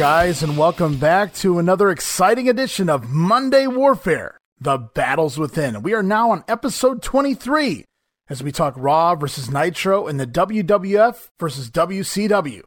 guys, and welcome back to another exciting edition of Monday Warfare The Battles Within. We are now on episode 23 as we talk Raw versus Nitro and the WWF versus WCW.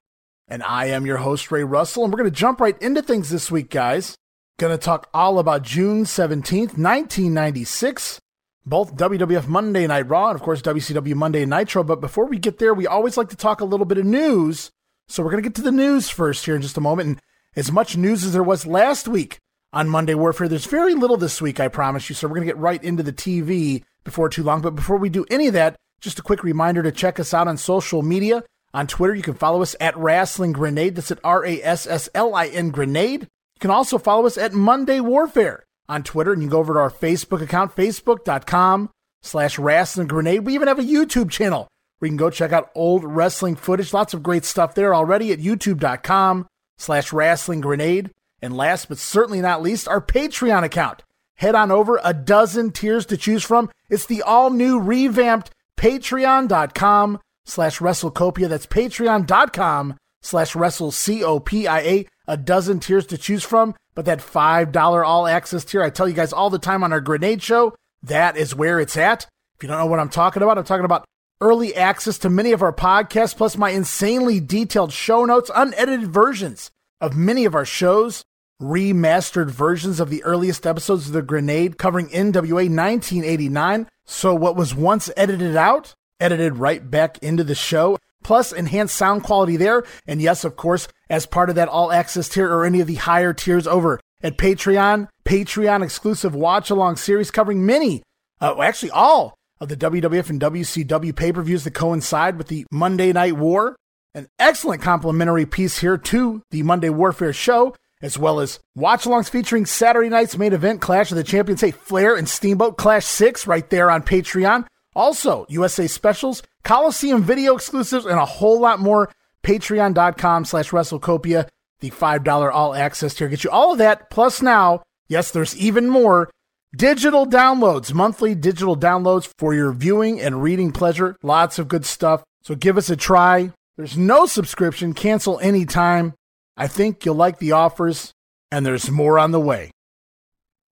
And I am your host, Ray Russell, and we're going to jump right into things this week, guys. Going to talk all about June 17th, 1996, both WWF Monday Night Raw and, of course, WCW Monday Nitro. But before we get there, we always like to talk a little bit of news. So we're going to get to the news first here in just a moment. And as much news as there was last week on Monday Warfare, there's very little this week, I promise you. So we're going to get right into the TV before too long. But before we do any of that, just a quick reminder to check us out on social media. On Twitter, you can follow us at Rasslin Grenade. That's at R A S S L I N Grenade. You can also follow us at Monday Warfare on Twitter, and you can go over to our Facebook account, facebook.com slash Rasslin Grenade. We even have a YouTube channel where you can go check out old wrestling footage. Lots of great stuff there already at youtube.com slash Rasslin Grenade. And last but certainly not least, our Patreon account. Head on over, a dozen tiers to choose from. It's the all new revamped patreon.com slash WrestleCopia. That's patreon.com slash WrestleCopia. A dozen tiers to choose from, but that $5 all access tier, I tell you guys all the time on our grenade show, that is where it's at. If you don't know what I'm talking about, I'm talking about early access to many of our podcasts, plus my insanely detailed show notes, unedited versions of many of our shows, remastered versions of the earliest episodes of The Grenade covering NWA 1989. So what was once edited out, edited right back into the show, plus enhanced sound quality there. And yes, of course, as part of that all access tier or any of the higher tiers over at Patreon, Patreon exclusive watch along series covering many, uh, actually all of the WWF and WCW pay per views that coincide with the Monday Night War. An excellent complimentary piece here to the Monday Warfare show, as well as watch alongs featuring Saturday night's main event Clash of the Champions, hey, Flair and Steamboat Clash 6 right there on Patreon. Also, USA specials, Coliseum video exclusives, and a whole lot more. Patreon.com slash WrestleCopia. The $5 all access tier gets you all of that. Plus now, yes, there's even more digital downloads, monthly digital downloads for your viewing and reading pleasure. Lots of good stuff. So give us a try. There's no subscription, cancel anytime. I think you'll like the offers, and there's more on the way.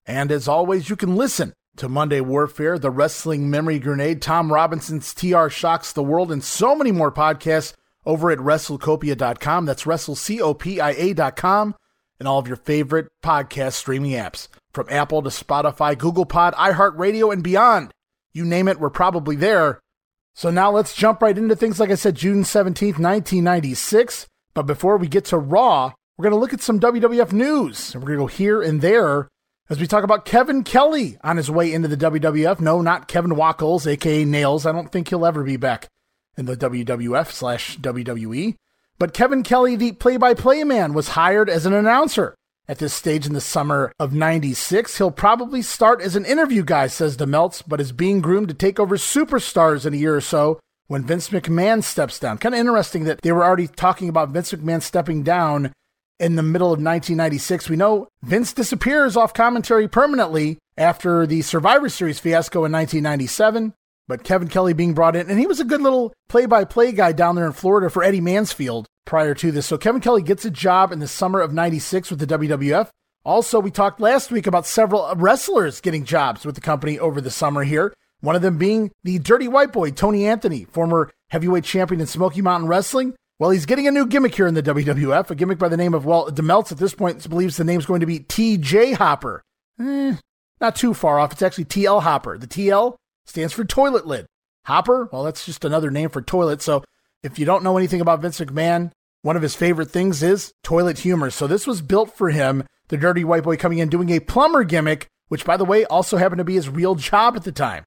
And as always, you can listen to Monday Warfare, The Wrestling Memory Grenade, Tom Robinson's TR Shocks the World, and so many more podcasts over at WrestleCopia.com. That's WrestleCopia.com and all of your favorite podcast streaming apps. From Apple to Spotify, Google Pod, iHeartRadio, and beyond. You name it, we're probably there. So now let's jump right into things. Like I said, June 17th, 1996. But before we get to Raw, we're going to look at some WWF news. And we're going to go here and there as we talk about Kevin Kelly on his way into the WWF. No, not Kevin Wacholz, aka Nailz. I don't think he'll ever be back in the WWF slash WWE. But Kevin Kelly, the play by play man, was hired as an announcer. At this stage in the summer of 96, he'll probably start as an interview guy, says DeMeltz, but is being groomed to take over superstars in a year or so when Vince McMahon steps down. Kind of interesting that they were already talking about Vince McMahon stepping down in the middle of 1996. We know Vince disappears off commentary permanently after the Survivor Series fiasco in 1997. But Kevin Kelly being brought in, and he was a good little play by play guy down there in Florida for Eddie Mansfield prior to this. So Kevin Kelly gets a job in the summer of 96 with the WWF. Also, we talked last week about several wrestlers getting jobs with the company over the summer here. One of them being the dirty white boy, Tony Anthony, former heavyweight champion in Smoky Mountain Wrestling. Well, he's getting a new gimmick here in the WWF, a gimmick by the name of, well, DeMeltz at this point believes the name's going to be TJ Hopper. Eh, not too far off. It's actually TL Hopper. The TL stands for toilet lid. Hopper, well, that's just another name for toilet. So if you don't know anything about Vince McMahon, one of his favorite things is toilet humor. So this was built for him, the dirty white boy coming in doing a plumber gimmick, which by the way also happened to be his real job at the time.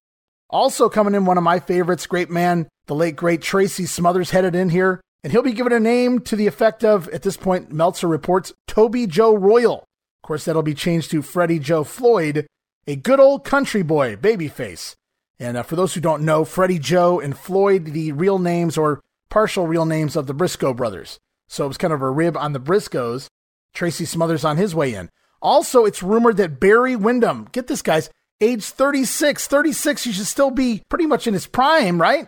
Also coming in, one of my favorites, great man, the late great Tracy Smothers headed in here, and he'll be given a name to the effect of, at this point, Meltzer reports, Toby Joe Royal. Of course, that'll be changed to Freddie Joe Floyd, a good old country boy, babyface. And uh, for those who don't know, Freddie Joe and Floyd, the real names or partial real names of the Brisco brothers. So it was kind of a rib on the Briscos. Tracy Smothers on his way in. Also, it's rumored that Barry Windham, get this, guys, age 36, 36, he should still be pretty much in his prime, right?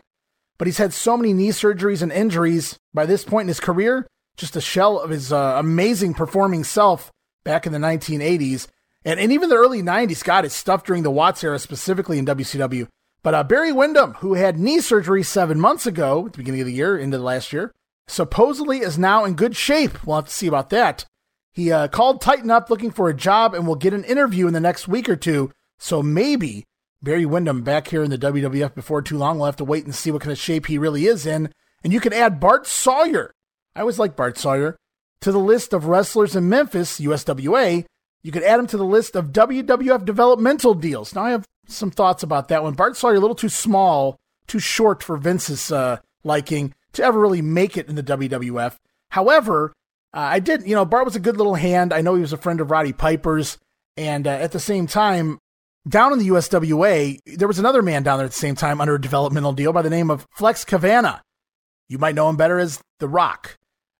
But he's had so many knee surgeries and injuries by this point in his career. just a shell of his uh, amazing performing self back in the 1980s. And, and even the early 90s got his stuff during the Watts era, specifically in WCW. But uh, Barry Windham, who had knee surgery seven months ago, at the beginning of the year, into the last year, supposedly is now in good shape. We'll have to see about that. He uh, called Titan up looking for a job and will get an interview in the next week or two. So maybe Barry Windham back here in the WWF before too long. We'll have to wait and see what kind of shape he really is in. And you can add Bart Sawyer. I always like Bart Sawyer to the list of wrestlers in Memphis, USWA. You could add him to the list of WWF developmental deals. Now I have some thoughts about that one. Bart Sawyer a little too small, too short for Vince's uh, liking to ever really make it in the WWF. However, uh, I did, you know, Bart was a good little hand. I know he was a friend of Roddy Piper's. And uh, at the same time, down in the USWA, there was another man down there at the same time under a developmental deal by the name of Flex Kavana. You might know him better as The Rock.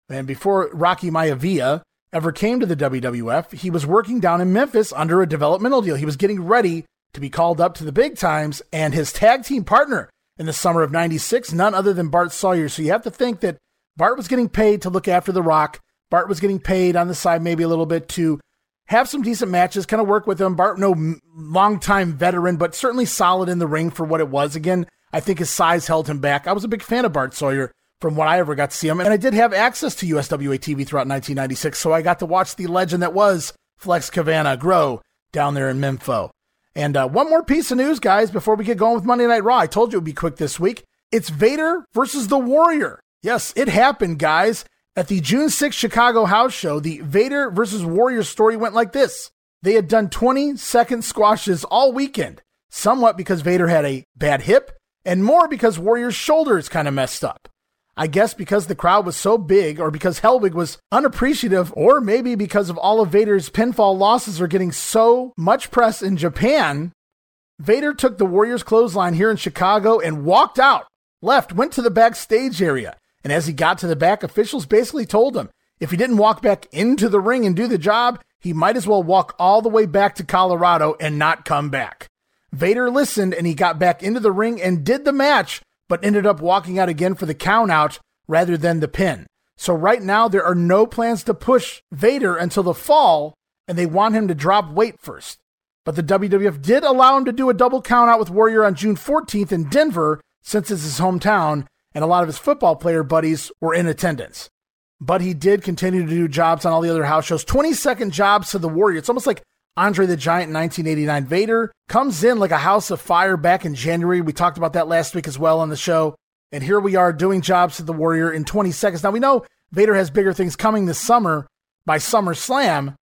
And before Rocky Maivia ever came to the WWF, he was working down in Memphis under a developmental deal. He was getting ready to be called up to the big times, and his tag team partner in the summer of 96, none other than Bart Sawyer. So you have to think that Bart was getting paid to look after The Rock. Bart was getting paid on the side maybe a little bit to have some decent matches, kind of work with him. Bart, no longtime veteran, but certainly solid in the ring for what it was. Again, I think his size held him back. I was a big fan of Bart Sawyer from what I ever got to see him. And I did have access to USWA TV throughout 1996, so I got to watch the legend that was Flex Kavana grow down there in Mempho. And uh, one more piece of news, guys, before we get going with Monday Night Raw. I told you it would be quick this week. It's Vader versus the Warrior. Yes, it happened, guys. At the June 6th Chicago house show, the Vader versus Warrior story went like this. They had done 20 second squashes all weekend, somewhat because Vader had a bad hip, and more because Warrior's shoulders kind of messed up. I guess because the crowd was so big, or because Hellwig was unappreciative, or maybe because of all of Vader's pinfall losses are getting so much press in Japan, Vader took the Warriors clothesline here in Chicago and walked out, left, went to the backstage area. And as he got to the back, officials basically told him if he didn't walk back into the ring and do the job, he might as well walk all the way back to Colorado and not come back. Vader listened and he got back into the ring and did the match but ended up walking out again for the count out rather than the pin. So right now there are no plans to push Vader until the fall, and they want him to drop weight first. But the WWF did allow him to do a double count out with Warrior on June 14th in Denver, since it's his hometown, and a lot of his football player buddies were in attendance. But he did continue to do jobs on all the other house shows, 20 second jobs to the Warrior. It's almost like Andre the Giant in 1989. Vader comes in like a house of fire back in January. We talked about that last week as well on the show. And here we are doing jobs to the Warrior in 20 seconds. Now we know Vader has bigger things coming this summer by SummerSlam,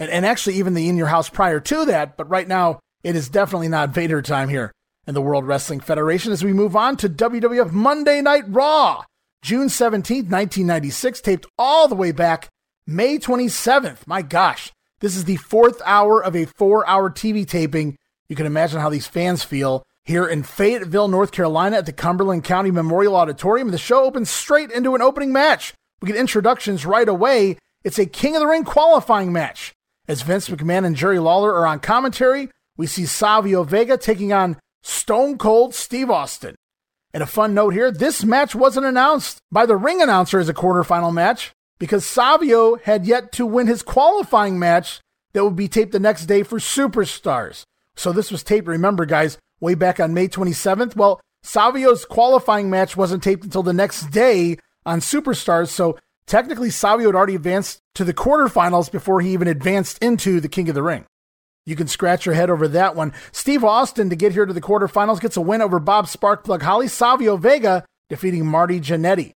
and, and actually even the In Your House prior to that. But right now, it is definitely not Vader time here in the World Wrestling Federation as we move on to WWF Monday Night Raw, June 17th, 1996, taped all the way back May 27th. My gosh, this is the fourth hour of a four hour TV taping. You can imagine how these fans feel here in Fayetteville, North Carolina at the Cumberland County Memorial Auditorium. The show opens straight into an opening match. We get introductions right away. It's a King of the Ring qualifying match. As Vince McMahon and Jerry Lawler are on commentary, we see Savio Vega taking on Stone Cold Steve Austin. And a fun note here this match wasn't announced by the ring announcer as a quarterfinal match because Savio had yet to win his qualifying match that would be taped the next day for Superstars. So this was taped, remember, guys, way back on May 27th. Well, Savio's qualifying match wasn't taped until the next day on Superstars. So technically, Savio had already advanced to the quarterfinals before he even advanced into the King of the Ring. You can scratch your head over that one. Steve Austin to get here to the quarterfinals gets a win over Bob Sparkplug Holly. Savio Vega defeating Marty Jannetty.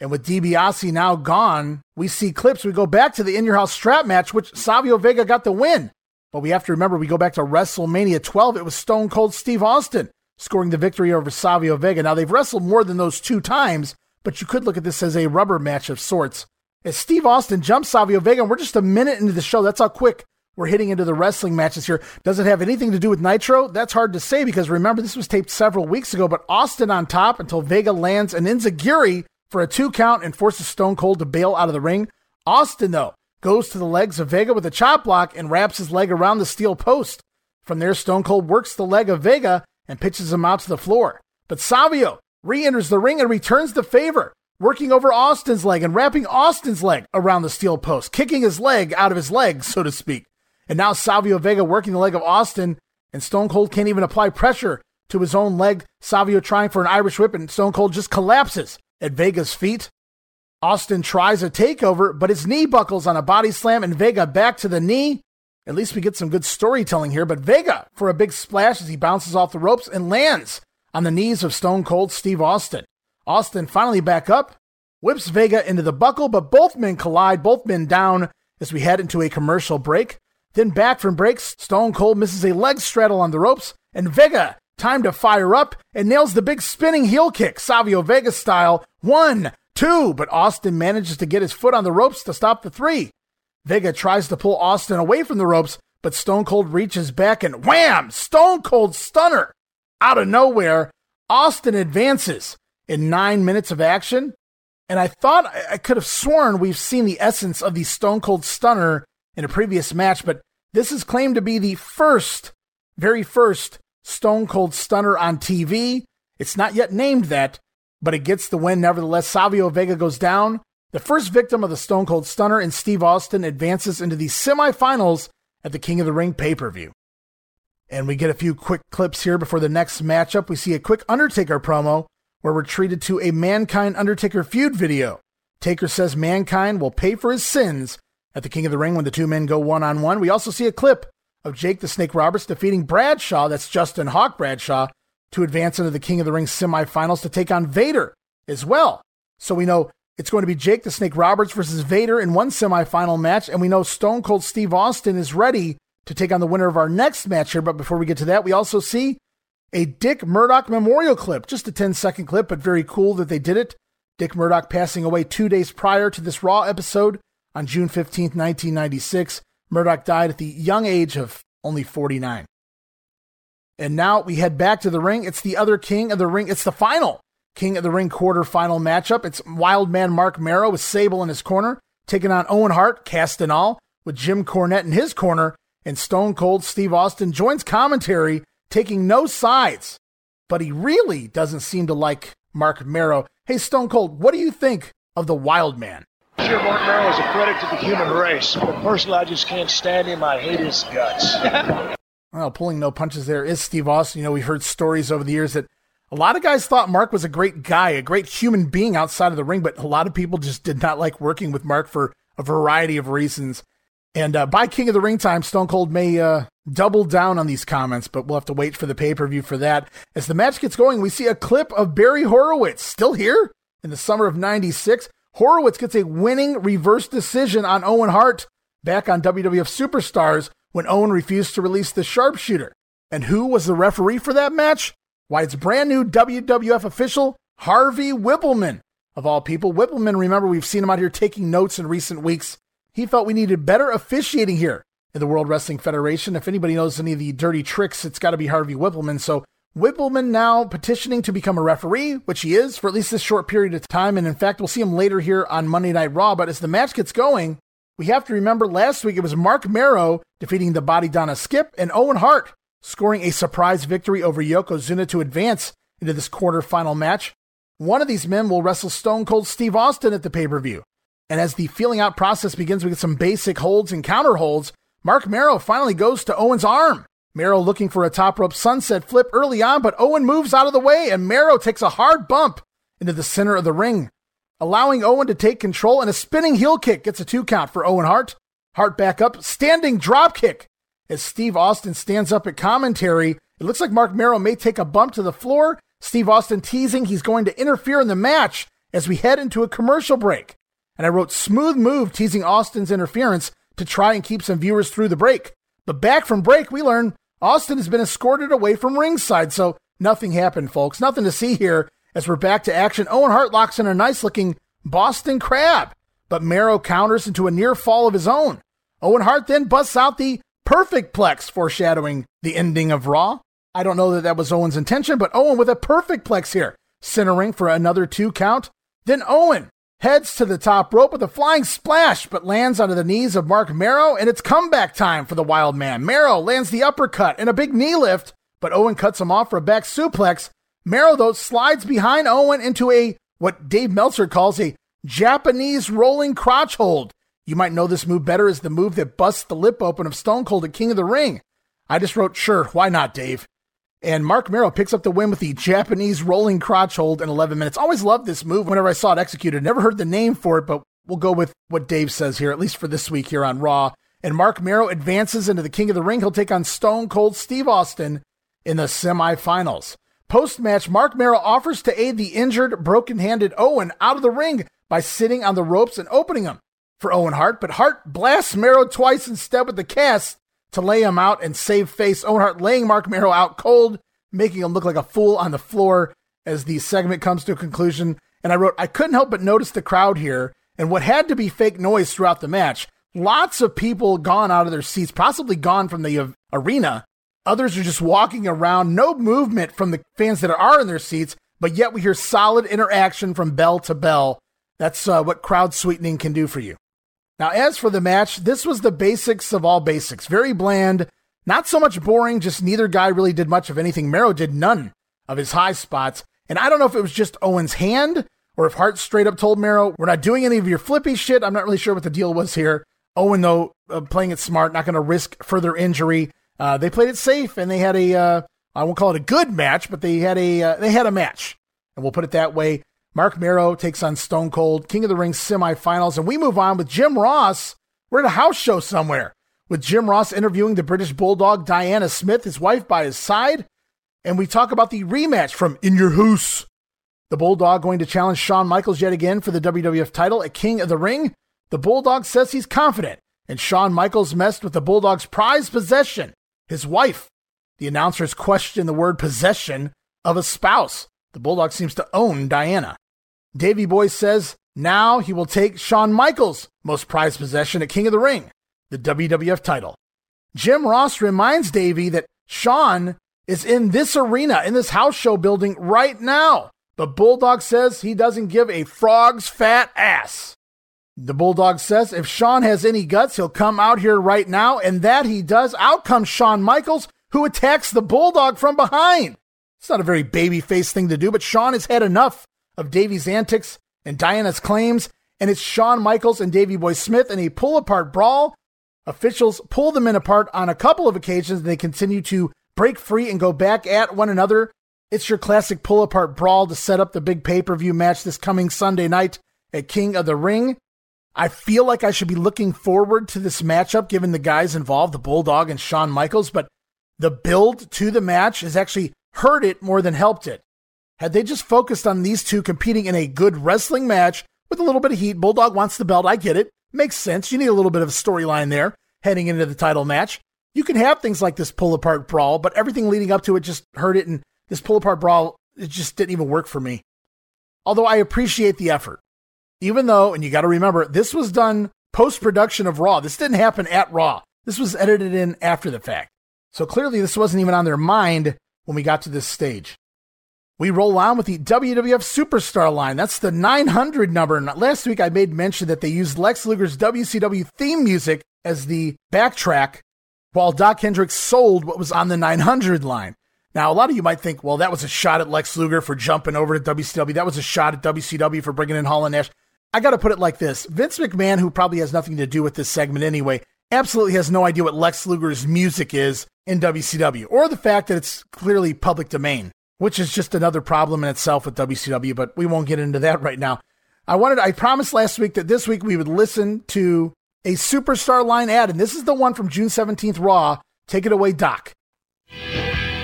And with DiBiase now gone, we see clips. We go back to the In Your House strap match, which Savio Vega got the win. But we have to remember, we go back to WrestleMania 12. It was Stone Cold Steve Austin scoring the victory over Savio Vega. Now, they've wrestled more than those two times, but you could look at this as a rubber match of sorts. As Steve Austin jumps Savio Vega, and we're just a minute into the show. That's how quick we're hitting into the wrestling matches here. Does it have anything to do with Nitro? That's hard to say because remember, this was taped several weeks ago, but Austin on top until Vega lands an Enzuigiri for a two count and forces Stone Cold to bail out of the ring. Austin, though, goes to the legs of Vega with a chop block and wraps his leg around the steel post. From there, Stone Cold works the leg of Vega and pitches him out to the floor. But Savio re enters the ring and returns the favor working over Austin's leg and wrapping Austin's leg around the steel post, kicking his leg out of his leg, so to speak. And now Savio Vega working the leg of Austin, and Stone Cold can't even apply pressure to his own leg. Savio trying for an Irish whip, and Stone Cold just collapses at Vega's feet. Austin tries a takeover, but his knee buckles on a body slam, and Vega back to the knee. At least we get some good storytelling here, but Vega for a big splash as he bounces off the ropes and lands on the knees of Stone Cold Steve Austin. Austin finally back up, whips Vega into the buckle, but both men collide, both men down as we head into a commercial break. Then back from breaks, Stone Cold misses a leg straddle on the ropes, and Vega time to fire up and nails the big spinning heel kick, Savio Vega style. One, two, but Austin manages to get his foot on the ropes to stop the three. Vega tries to pull Austin away from the ropes, but Stone Cold reaches back and wham! Stone Cold stunner! Out of nowhere, Austin advances in nine minutes of action. And I thought I could have sworn we've seen the essence of the Stone Cold stunner in a previous match, but this is claimed to be the first, very first Stone Cold Stunner on TV. It's not yet named that, but it gets the win nevertheless. Savio Vega goes down. The first victim of the Stone Cold Stunner and Steve Austin advances into the semifinals at the King of the Ring pay per view. And we get a few quick clips here before the next matchup. We see a quick Undertaker promo where we're treated to a Mankind Undertaker feud video. Taker says Mankind will pay for his sins at the King of the Ring when the two men go one on one. We also see a clip of Jake the Snake Roberts defeating Bradshaw, that's Justin Hawk Bradshaw, to advance into the King of the Ring semifinals to take on Vader as well. So we know it's going to be Jake the Snake Roberts versus Vader in one semifinal match, and we know Stone Cold Steve Austin is ready to take on the winner of our next match here. But before we get to that, we also see a Dick Murdoch memorial clip, just a 10 second clip, but very cool that they did it. Dick Murdoch passing away two days prior to this Raw episode on June 15th, 1996. Murdoch died at the young age of only 49. And now we head back to the ring. It's the other king of the ring. It's the final king of the ring quarterfinal matchup. It's wild man Marc Mero with Sable in his corner, taking on Owen Hart, cast and all, with Jim Cornette in his corner. And Stone Cold Steve Austin joins commentary, taking no sides. But he really doesn't seem to like Marc Mero. Hey, Stone Cold, what do you think of the wild man? Sure, Marc Mero is a credit to the human race, but personally, I just can't stand him. I hate his guts. well, pulling no punches there is Steve Austin. You know, we've heard stories over the years that a lot of guys thought Marc was a great guy, a great human being outside of the ring, but a lot of people just did not like working with Marc for a variety of reasons. And uh, by King of the Ring time, Stone Cold may uh, double down on these comments, but we'll have to wait for the pay per view for that. As the match gets going, we see a clip of Barry Horowitz still here in the summer of 96 Horowitz gets a winning reverse decision on Owen Hart back on WWF Superstars when Owen refused to release the sharpshooter. And who was the referee for that match? Why, it's brand new WWF official Harvey Wippleman. Of all people, Wippleman, remember, we've seen him out here taking notes in recent weeks. He felt we needed better officiating here in the World Wrestling Federation. If anybody knows any of the dirty tricks, it's got to be Harvey Wippleman. So Wippleman now petitioning to become a referee, which he is for at least this short period of time. And in fact, we'll see him later here on Monday Night Raw. But as the match gets going, we have to remember last week it was Marc Mero defeating the Body Donna Skip and Owen Hart scoring a surprise victory over Yokozuna to advance into this quarterfinal match. One of these men will wrestle Stone Cold Steve Austin at the pay per view. And as the feeling out process begins, we get some basic holds and counter holds. Marc Mero finally goes to Owen's arm Mero looking for a top rope sunset flip early on, but Owen moves out of the way and Mero takes a hard bump into the center of the ring, allowing Owen to take control and a spinning heel kick gets a two count for Owen Hart. Hart back up, standing drop kick as Steve Austin stands up at commentary. It looks like Marc Mero may take a bump to the floor. Steve Austin teasing he's going to interfere in the match as we head into a commercial break. And I wrote smooth move teasing Austin's interference to try and keep some viewers through the break. But back from break, we learn Austin has been escorted away from ringside, so nothing happened, folks. Nothing to see here as we're back to action. Owen Hart locks in a nice looking Boston Crab, but Mero counters into a near fall of his own. Owen Hart then busts out the perfect plex, foreshadowing the ending of Raw. I don't know that that was Owen's intention, but Owen with a perfect plex here, centering for another two count. Then Owen heads to the top rope with a flying splash, but lands onto the knees of Marc Mero, and it's comeback time for the Wild Man. Mero lands the uppercut and a big knee lift, but Owen cuts him off for a back suplex. Mero, though, slides behind Owen into a what Dave Meltzer calls a Japanese rolling crotch hold. You might know this move better as the move that busts the lip open of Stone Cold at King of the Ring. I just wrote, sure, why not, Dave? And Marc Mero picks up the win with the Japanese rolling crotch hold in 11 minutes. Always loved this move whenever I saw it executed. Never heard the name for it, but we'll go with what Dave says here, at least for this week here on Raw. And Marc Mero advances into the King of the Ring. He'll take on Stone Cold Steve Austin in the semifinals. Post match, Marc Mero offers to aid the injured, broken handed Owen out of the ring by sitting on the ropes and opening him for Owen Hart. But Hart blasts Mero twice instead with the cast to lay him out and save face. Owen Hart laying Marc Mero out cold, making him look like a fool on the floor as the segment comes to a conclusion. And I wrote, I couldn't help but notice the crowd here and what had to be fake noise throughout the match. Lots of people gone out of their seats, possibly gone from the arena. Others are just walking around, no movement from the fans that are in their seats, but yet we hear solid interaction from bell to bell. That's uh, what crowd sweetening can do for you. Now, as for the match, this was the basics of all basics. Very bland, not so much boring, just neither guy really did much of anything. Mero did none of his high spots. And I don't know if it was just Owen's hand or if Hart straight up told Mero, we're not doing any of your flippy shit. I'm not really sure what the deal was here. Owen, though, uh, playing it smart, not going to risk further injury. Uh, they played it safe and they had a, uh, I won't call it a good match, but they had a, uh, they had a match. And we'll put it that way. Marc Mero takes on Stone Cold, King of the Ring semifinals, and we move on with Jim Ross. We're at a house show somewhere with Jim Ross interviewing the British Bulldog Diana Smith, his wife, by his side. And we talk about the rematch from In Your House. The Bulldog going to challenge Shawn Michaels yet again for the WWF title at King of the Ring. The Bulldog says he's confident, and Shawn Michaels messed with the Bulldog's prized possession, his wife. The announcers question the word possession of a spouse. The Bulldog seems to own Diana. Davey Boy says now he will take Shawn Michaels' most prized possession at King of the Ring, the WWF title. Jim Ross reminds Davey that Shawn is in this arena, in this house show building right now. But Bulldog says he doesn't give a frog's fat ass. The Bulldog says if Shawn has any guts, he'll come out here right now, and that he does. Out comes Shawn Michaels, who attacks the Bulldog from behind. It's not a very baby-faced thing to do, but Shawn has had enough of Davey's antics and Diana's claims, and it's Shawn Michaels and Davey Boy Smith in a pull apart brawl. Officials pull the men apart on a couple of occasions, and they continue to break free and go back at one another. It's your classic pull apart brawl to set up the big pay per view match this coming Sunday night at King of the Ring. I feel like I should be looking forward to this matchup given the guys involved, the Bulldog and Shawn Michaels, but the build to the match has actually hurt it more than helped it. Had they just focused on these two competing in a good wrestling match with a little bit of heat, Bulldog wants the belt. I get it. Makes sense. You need a little bit of a storyline there heading into the title match. You can have things like this pull apart brawl, but everything leading up to it just hurt it. And this pull apart brawl, it just didn't even work for me. Although I appreciate the effort. Even though, and you got to remember, this was done post production of Raw. This didn't happen at Raw. This was edited in after the fact. So clearly, this wasn't even on their mind when we got to this stage. We roll on with the WWF Superstar line. That's the 900 number. Last week I made mention that they used Lex Luger's WCW theme music as the backtrack while Doc Hendrix sold what was on the 900 line. Now, a lot of you might think, well, that was a shot at Lex Luger for jumping over to WCW. That was a shot at WCW for bringing in Hall and Nash. I got to put it like this Vince McMahon, who probably has nothing to do with this segment anyway, absolutely has no idea what Lex Luger's music is in WCW or the fact that it's clearly public domain which is just another problem in itself with WCW, but we won't get into that right now. I wanted, I promised last week that this week we would listen to a superstar line ad, and this is the one from June 17th Raw. Take it away, Doc.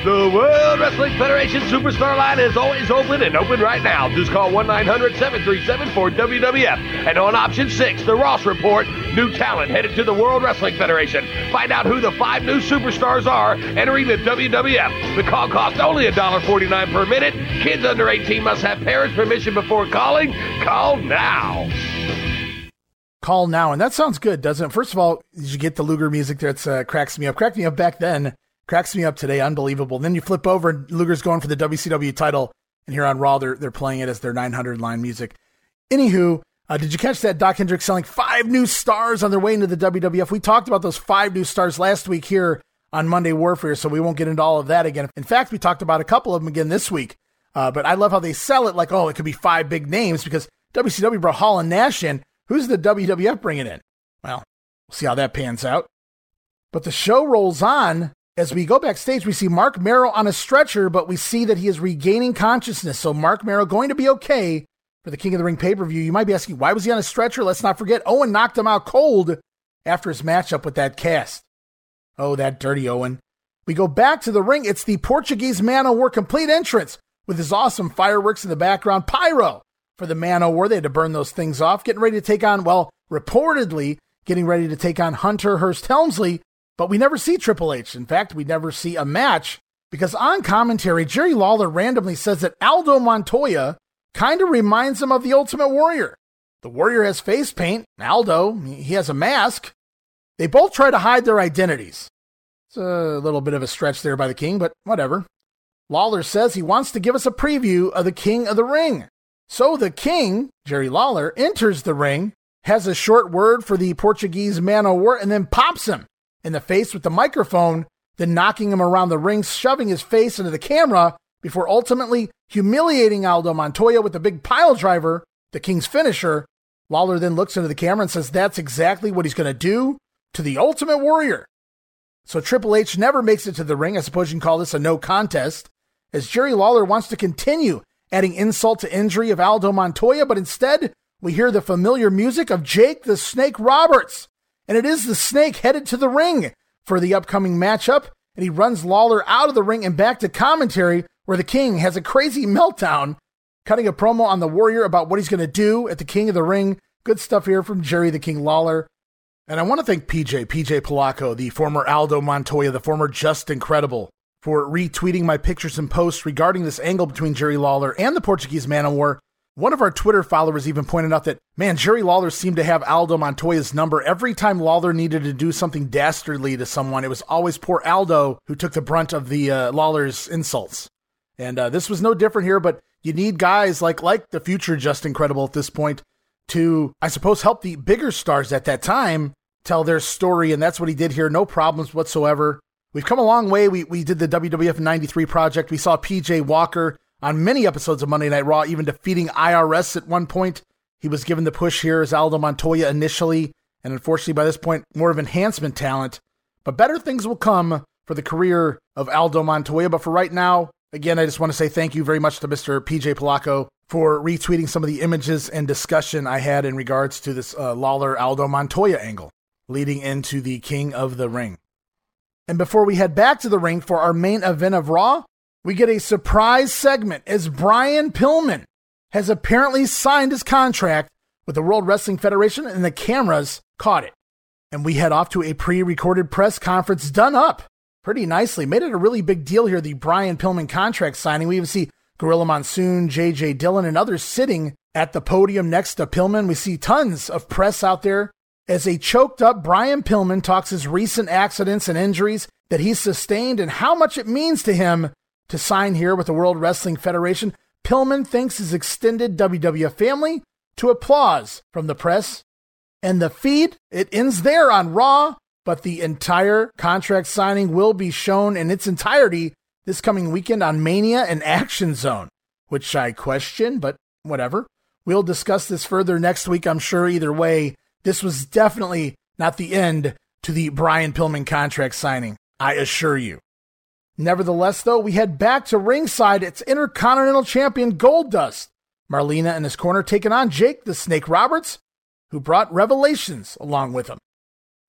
The World Wrestling Federation Superstar line is always open and open right now. Just call 1 900 737 for WWF. And on option six, the Ross Report, new talent headed to the World Wrestling Federation. Find out who the five new superstars are entering the WWF. The call costs only $1.49 per minute. Kids under 18 must have parents' permission before calling. Call now. Call now. And that sounds good, doesn't it? First of all, you get the Luger music that uh, cracks me up? Cracked me up back then cracks me up today. Unbelievable. Then you flip over and Luger's going for the WCW title, and here on Raw, they're, they're playing it as their 900 line music. Anywho, uh, did you catch that Doc Hendrix selling five new stars on their way into the WWF? We talked about those five new stars last week here on Monday Warfare, so we won't get into all of that again. In fact, we talked about a couple of them again this week. Uh, but I love how they sell it like, oh, it could be five big names because WCW brought Hall and Nash in. Who's the WWF bringing in? Well, we'll see how that pans out. But the show rolls on. As we go backstage, we see Marc Mero on a stretcher, but we see that he is regaining consciousness. So Marc Mero going to be okay for the King of the Ring pay per view. You might be asking, why was he on a stretcher? Let's not forget, Owen knocked him out cold after his matchup with that cast. Oh, that dirty Owen. We go back to the ring. It's the Portuguese Man o' War complete entrance with his awesome fireworks in the background. Pyro for the Man o' War. They had to burn those things off, getting ready to take on, well, reportedly getting ready to take on Hunter Hearst Helmsley, but we never see Triple H. In fact, we never see a match because on commentary, Jerry Lawler randomly says that Aldo Montoya kind of reminds him of the Ultimate Warrior. The Warrior has face paint, Aldo, he has a mask. They both try to hide their identities. It's a little bit of a stretch there by the King, but whatever. Lawler says he wants to give us a preview of the King of the Ring. So the King, Jerry Lawler, enters the ring, has a short word for the Portuguese man o' war, and then pops him in the face with the microphone, then knocking him around the ring, shoving his face into the camera before ultimately humiliating Aldo Montoya with the big pile driver, the King's finisher. Lawler then looks into the camera and says that's exactly what he's going to do to the Ultimate Warrior. So Triple H never makes it to the ring. I suppose you can call this a no contest as Jerry Lawler wants to continue adding insult to injury of Aldo Montoya, but instead we hear the familiar music of Jake the Snake Roberts. And it is the Snake headed to the ring for the upcoming matchup, and he runs Lawler out of the ring and back to commentary where the King has a crazy meltdown, cutting a promo on the Warrior about what he's going to do at the King of the Ring. Good stuff here from Jerry the King Lawler. And I want to thank PJ, PJ Polaco, the former Aldo Montoya, the former Justin Credible, for retweeting my pictures and posts regarding this angle between Jerry Lawler and the Portuguese Man of War. One of our Twitter followers even pointed out that, man, Jerry Lawler seemed to have Aldo Montoya's number. Every time Lawler needed to do something dastardly to someone, it was always poor Aldo who took the brunt of the uh, Lawler's insults. And uh, this was no different here, but you need guys like like the future Justin Credible at this point to, I suppose, help the bigger stars at that time tell their story. And that's what he did here. No problems whatsoever. We've come a long way. We, we did the WWF 93 project. We saw PJ Walker on many episodes of Monday Night Raw, even defeating IRS at one point. He was given the push here as Aldo Montoya initially, and unfortunately by this point, more of enhancement talent. But better things will come for the career of Aldo Montoya. But for right now, again, I just want to say thank you very much to Mr. PJ Polaco for retweeting some of the images and discussion I had in regards to this uh, Lawler Aldo Montoya angle leading into the King of the Ring. And before we head back to the ring for our main event of Raw, we get a surprise segment as Brian Pillman has apparently signed his contract with the World Wrestling Federation and the cameras caught it. And we head off to a pre recorded press conference done up pretty nicely. Made it a really big deal here, the Brian Pillman contract signing. We even see Gorilla Monsoon, JJ Dillon, and others sitting at the podium next to Pillman. We see tons of press out there as a choked up Brian Pillman talks his recent accidents and injuries that he's sustained and how much it means to him to sign here with the World Wrestling Federation. Pillman thanks his extended WWF family to applause from the press. And the feed, it ends there on Raw, but the entire contract signing will be shown in its entirety this coming weekend on Mania and Action Zone, which I question, but whatever. We'll discuss this further next week, I'm sure, either way this was definitely not the end to the Brian Pillman contract signing, I assure you. Nevertheless, though, we head back to ringside. It's Intercontinental Champion Goldust. Marlena in his corner taking on Jake the Snake Roberts, who brought Revelations along with him.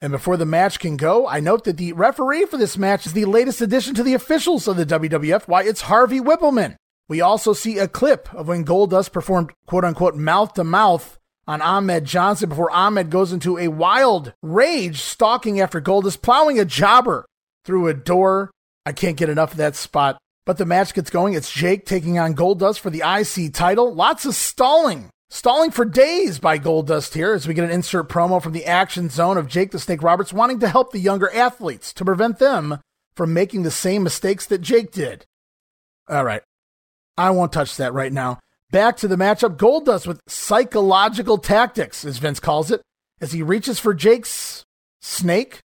And before the match can go, I note that the referee for this match is the latest addition to the officials of the WWF. Why, it's Harvey Wippleman. We also see a clip of when Goldust performed quote unquote mouth to mouth on Ahmed Johnson before Ahmed goes into a wild rage, stalking after Goldust, plowing a jobber through a door. I can't get enough of that spot. But the match gets going. It's Jake taking on Goldust for the IC title. Lots of stalling. Stalling for days by Goldust here as we get an insert promo from the action zone of Jake the Snake Roberts wanting to help the younger athletes to prevent them from making the same mistakes that Jake did. All right. I won't touch that right now. Back to the matchup, Goldust with psychological tactics, as Vince calls it, as he reaches for Jake's snake.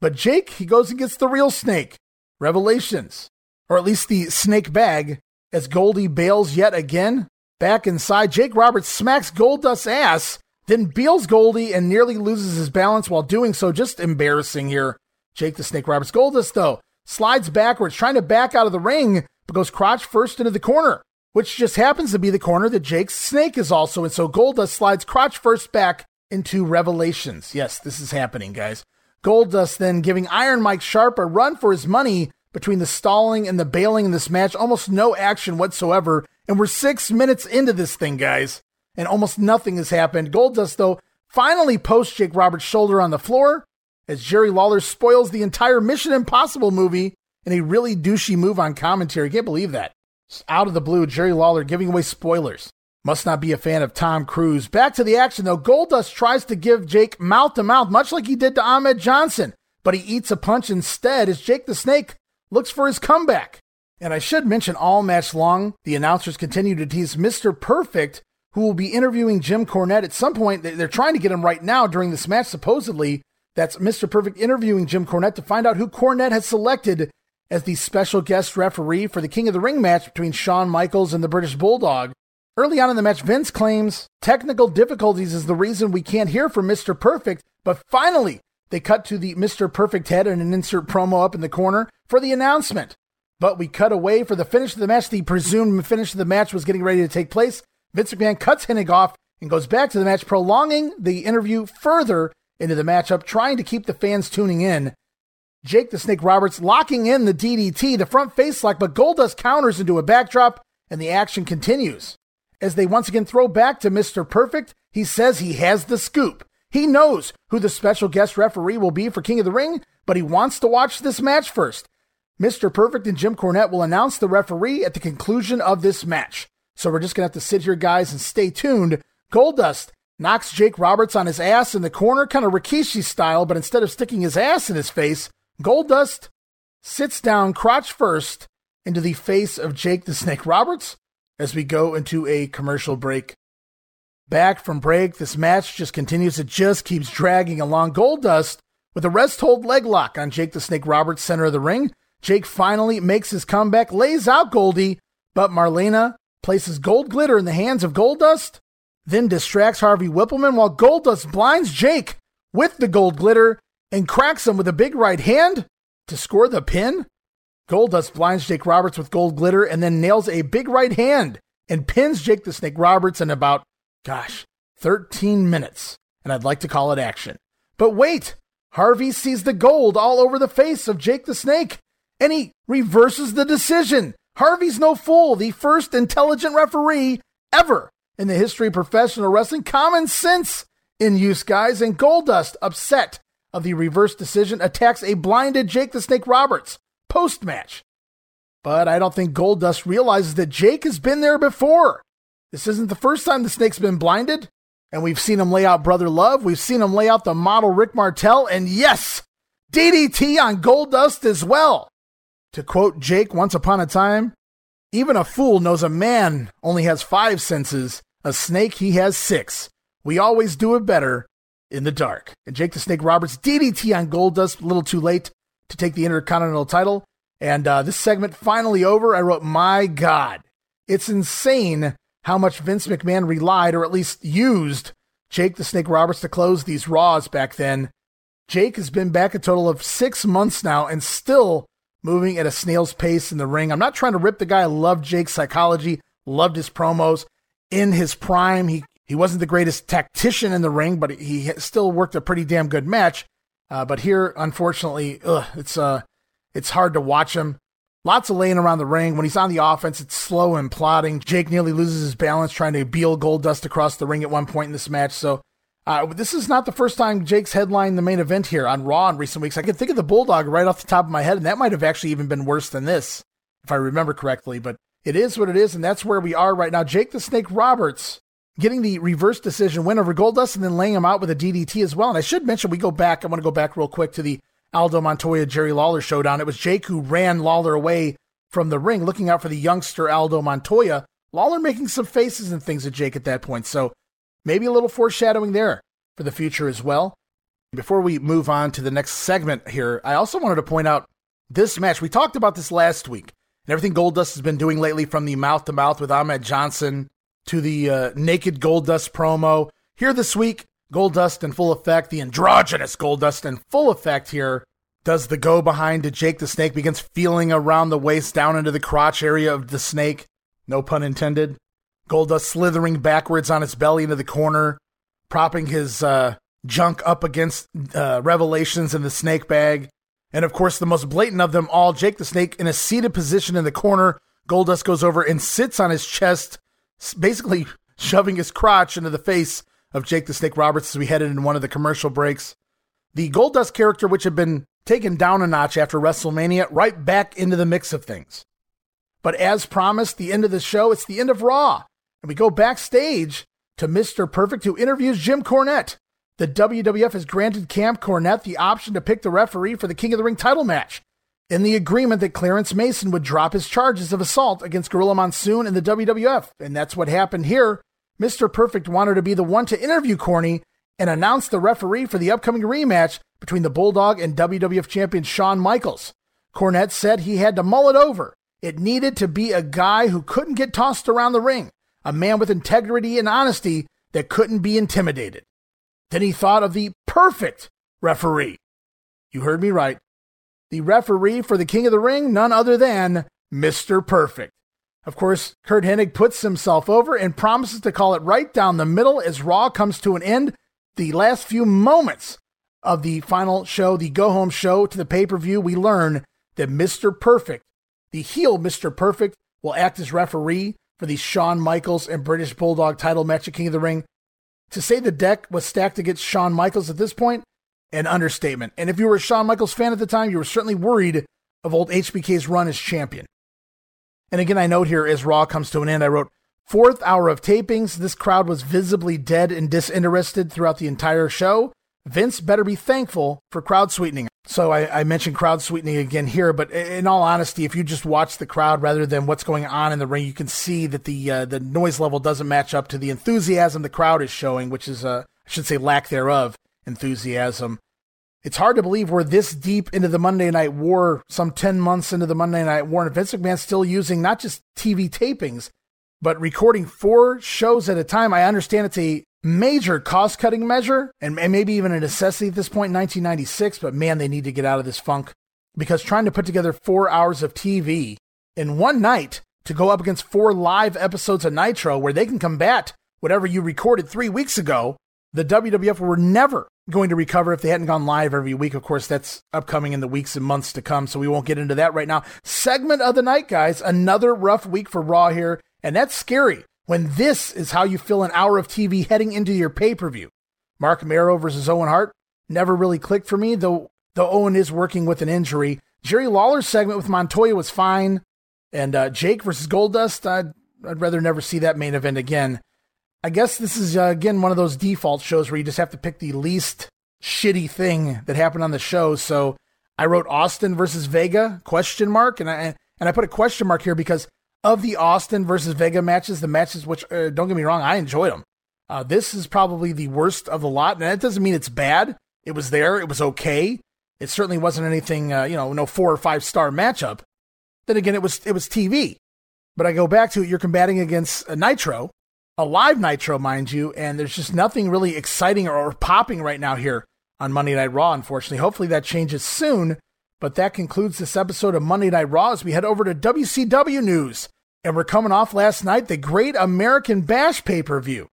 But Jake, he goes and gets the real snake, Revelations, or at least the snake bag, as Goldie bails yet again. Back inside, Jake Roberts smacks Goldust's ass, then beals Goldie and nearly loses his balance while doing so. Just embarrassing here. Jake the Snake Roberts. Goldust, though, slides backwards, trying to back out of the ring, but goes crotch first into the corner, which just happens to be the corner that Jake's Snake is also in. So Goldust slides crotch first back into Revelations. Yes, this is happening, guys. Goldust then giving Iron Mike Sharpe a run for his money between the stalling and the bailing in this match. Almost no action whatsoever. And we're six minutes into this thing, guys. And almost nothing has happened. Goldust, though, finally posts Jake Roberts' shoulder on the floor as Jerry Lawler spoils the entire Mission Impossible movie in a really douchey move on commentary. Can't believe that. Just out of the blue, Jerry Lawler giving away spoilers. Must not be a fan of Tom Cruise. Back to the action though. Goldust tries to give Jake mouth to mouth, much like he did to Ahmed Johnson, but he eats a punch instead as Jake the Snake looks for his comeback. And I should mention all match long, the announcers continue to tease Mr. Perfect, who will be interviewing Jim Cornette at some point. They're trying to get him right now during this match, supposedly. That's Mr. Perfect interviewing Jim Cornette to find out who Cornette has selected as the special guest referee for the King of the Ring match between Shawn Michaels and the British Bulldog. Early on in the match, Vince claims technical difficulties is the reason we can't hear from Mr. Perfect, but finally, they cut to the Mr. Perfect head and an insert promo up in the corner for the announcement. But we cut away for the finish of the match. The presumed finish of the match was getting ready to take place. Vince McMahon cuts Hennig off and goes back to the match, prolonging the interview further into the matchup, trying to keep the fans tuning in. Jake the Snake Roberts locking in the DDT, the front face lock, but Goldust counters into a backdrop, and the action continues as they once again throw back to Mr. Perfect. He says he has the scoop. He knows who the special guest referee will be for King of the Ring, but he wants to watch this match first. Mr. Perfect and Jim Cornette will announce the referee at the conclusion of this match. So we're just going to have to sit here, guys, and stay tuned. Goldust knocks Jake Roberts on his ass in the corner, kind of Rikishi style, but instead of sticking his ass in his face, Goldust sits down crotch first into the face of Jake the Snake Roberts as we go into a commercial break. Back from break, this match just continues. It just keeps dragging along. Goldust with a rest hold leg lock on Jake the Snake Roberts, center of the ring. Jake finally makes his comeback, lays out Goldie, but Marlena places gold glitter in the hands of Goldust, then distracts Harvey Wippleman while Goldust blinds Jake with the gold glitter and cracks him with a big right hand to score the pin. Goldust blinds Jake Roberts with gold glitter and then nails a big right hand and pins Jake the Snake Roberts in about, gosh, 13 minutes. And I'd like to call it action. But wait, Harvey sees the gold all over the face of Jake the Snake and he reverses the decision. Harvey's no fool, the first intelligent referee ever in the history of professional wrestling. Common sense in use, guys. And Goldust, upset of the reverse decision, attacks a blinded Jake the Snake Roberts post match. But I don't think Goldust realizes that Jake has been there before. This isn't the first time the Snake's been blinded, and we've seen him lay out Brother Love. We've seen him lay out the model Rick Martel, and yes, DDT on Goldust as well. To quote Jake once upon a time, even a fool knows a man only has five senses, a snake he has six. We always do it better in the dark. And Jake the Snake Roberts DDT on Goldust, a little too late to take the Intercontinental title. And uh, this segment finally over. I wrote, My God, it's insane how much Vince McMahon relied, or at least used, Jake the Snake Roberts to close these Raws back then. Jake has been back a total of six months now and still moving at a snail's pace in the ring. I'm not trying to rip the guy. I loved Jake's psychology, loved his promos. In his prime, he, he wasn't the greatest tactician in the ring, but he still worked a pretty damn good match. Uh, but here, unfortunately, ugh, it's uh, it's hard to watch him. Lots of laying around the ring. When he's on the offense, it's slow and plodding. Jake nearly loses his balance trying to beal Goldust across the ring at one point in this match. So uh, this is not the first time Jake's headlined the main event here on Raw in recent weeks. I can think of the Bulldog right off the top of my head, and that might have actually even been worse than this, if I remember correctly. But it is what it is, and that's where we are right now. Jake the Snake Roberts getting the reverse decision win over Goldust and then laying him out with a DDT as well. And I should mention, we go back, I want to go back real quick to the Aldo Montoya Jerry Lawler showdown. It was Jake who ran Lawler away from the ring, looking out for the youngster Aldo Montoya. Lawler making some faces and things at Jake at that point. So maybe a little foreshadowing there for the future as well. Before we move on to the next segment here, I also wanted to point out this match. We talked about this last week, and everything Goldust has been doing lately from the mouth to mouth with Ahmed Johnson to the uh, naked Goldust promo. Here this week, Goldust in full effect, the androgynous Goldust in full effect here. Does the go behind to Jake the Snake, begins feeling around the waist down into the crotch area of the snake. No pun intended. Goldust slithering backwards on its belly into the corner, propping his uh, junk up against uh, Revelations in the snake bag. And of course, the most blatant of them all, Jake the Snake in a seated position in the corner. Goldust goes over and sits on his chest, basically shoving his crotch into the face of Jake the Snake Roberts as we headed in one of the commercial breaks. The Goldust character, which had been taken down a notch after WrestleMania, right back into the mix of things. But as promised, the end of the show, it's the end of Raw. And we go backstage to Mr. Perfect, who interviews Jim Cornette. The WWF has granted Camp Cornette the option to pick the referee for the King of the Ring title match in the agreement that Clarence Mason would drop his charges of assault against Gorilla Monsoon in the WWF. And that's what happened here. Mr. Perfect wanted to be the one to interview Corny and announce the referee for the upcoming rematch between the Bulldog and WWF champion Shawn Michaels. Cornette said he had to mull it over. It needed to be a guy who couldn't get tossed around the ring a man with integrity and honesty that couldn't be intimidated. Then he thought of the perfect referee. You heard me right. The referee for the King of the Ring, none other than Mr. Perfect. Of course, Curt Hennig puts himself over and promises to call it right down the middle as Raw comes to an end. The last few moments of the final show, the go home show to the pay per view, we learn that Mr. Perfect, the heel Mr. Perfect, will act as referee for the Shawn Michaels and British Bulldog title match at King of the Ring. To say the deck was stacked against Shawn Michaels at this point, an understatement. And if you were a Shawn Michaels fan at the time, you were certainly worried of old HBK's run as champion. And again, I note here as Raw comes to an end, I wrote, fourth hour of tapings, this crowd was visibly dead and disinterested throughout the entire show. Vince better be thankful for crowd sweetening. So I, I, mentioned crowd sweetening again here, but in all honesty, if you just watch the crowd rather than what's going on in the ring, you can see that the uh, the noise level doesn't match up to the enthusiasm the crowd is showing, which is uh, I should say lack thereof enthusiasm. It's hard to believe we're this deep into the Monday Night War, some ten months into the Monday Night War, and Vince McMahon's still using not just TV tapings, but recording four shows at a time. I understand it's a major cost cutting measure and, and maybe even a necessity at this point in 1996, but man, they need to get out of this funk because trying to put together four hours of TV in one night to go up against four live episodes of Nitro where they can combat whatever you recorded three weeks ago, the WWF were never going to recover if they hadn't gone live every week. Of course, that's upcoming in the weeks and months to come, so we won't get into that right now. Segment of the night, guys. Another rough week for Raw here, and that's scary when this is how you fill an hour of TV heading into your pay per view. Marc Mero versus Owen Hart never really clicked for me, though, though Owen is working with an injury. Jerry Lawler's segment with Montoya was fine. And uh, Jake versus Goldust, I'd, I'd rather never see that main event again. I guess this is, uh, again, one of those default shows where you just have to pick the least shitty thing that happened on the show. So I wrote Austin versus Vega, question mark. And I, and I put a question mark here because of the Austin versus Vega matches, the matches which uh, don't get me wrong, I enjoyed them. Uh, this is probably the worst of the lot, and that doesn't mean it's bad. It was there, it was okay. It certainly wasn't anything, uh, you know, no four or five star matchup. Then again, it was it was TV. But I go back to it, you're combating against a Nitro, a live Nitro, mind you, and there's just nothing really exciting or, or popping right now here on Monday Night Raw. Unfortunately, hopefully that changes soon. But that concludes this episode of Monday Night Raw as we head over to WCW news. And we're coming off last night, the Great American Bash pay per view.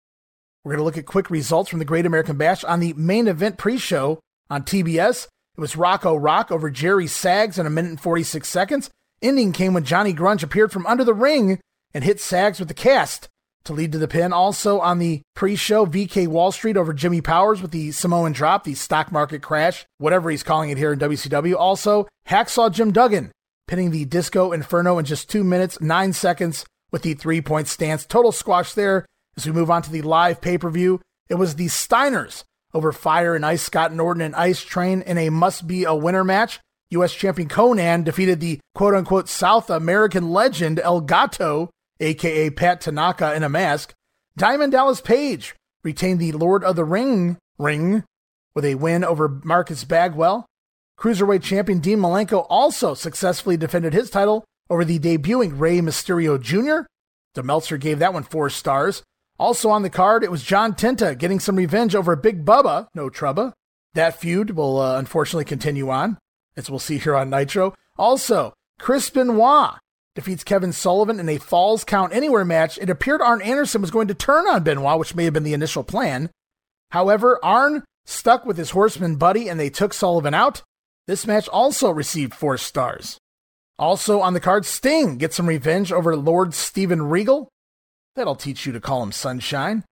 We're going to look at quick results from the Great American Bash on the main event pre show on TBS. It was Rocco Rock over Jerry Sags in a minute and 46 seconds. Ending came when Johnny Grunge appeared from under the ring and hit Sags with the cast to lead to the pin. Also on the pre show, VK Wall Street over Jimmy Powers with the Samoan drop, the stock market crash, whatever he's calling it here in WCW. Also, Hacksaw Jim Duggan pinning the Disco Inferno in just two minutes, nine seconds with the three point stance. Total squash there. As we move on to the live pay per view, it was the Steiners over Fire and Ice Scott Norton and Ice Train in a must be a winner match. U.S. champion Konnan defeated the quote unquote South American legend El Gato, aka Pat Tanaka in a mask. Diamond Dallas Page retained the Lord of the Ring ring with a win over Marcus Bagwell. Cruiserweight champion Dean Malenko also successfully defended his title over the debuting Rey Mysterio Jr. The Meltzer gave that one four stars. Also on the card, it was John Tenta getting some revenge over Big Bubba, no trouble. That feud will uh, unfortunately continue on, as we'll see here on Nitro. Also, Chris Benoit defeats Kevin Sullivan in a Falls Count Anywhere match. It appeared Arn Anderson was going to turn on Benoit, which may have been the initial plan. However, Arn stuck with his horseman buddy and they took Sullivan out. This match also received four stars. Also on the card, Sting gets some revenge over Lord Steven Regal. That'll teach you to call him Sunshine.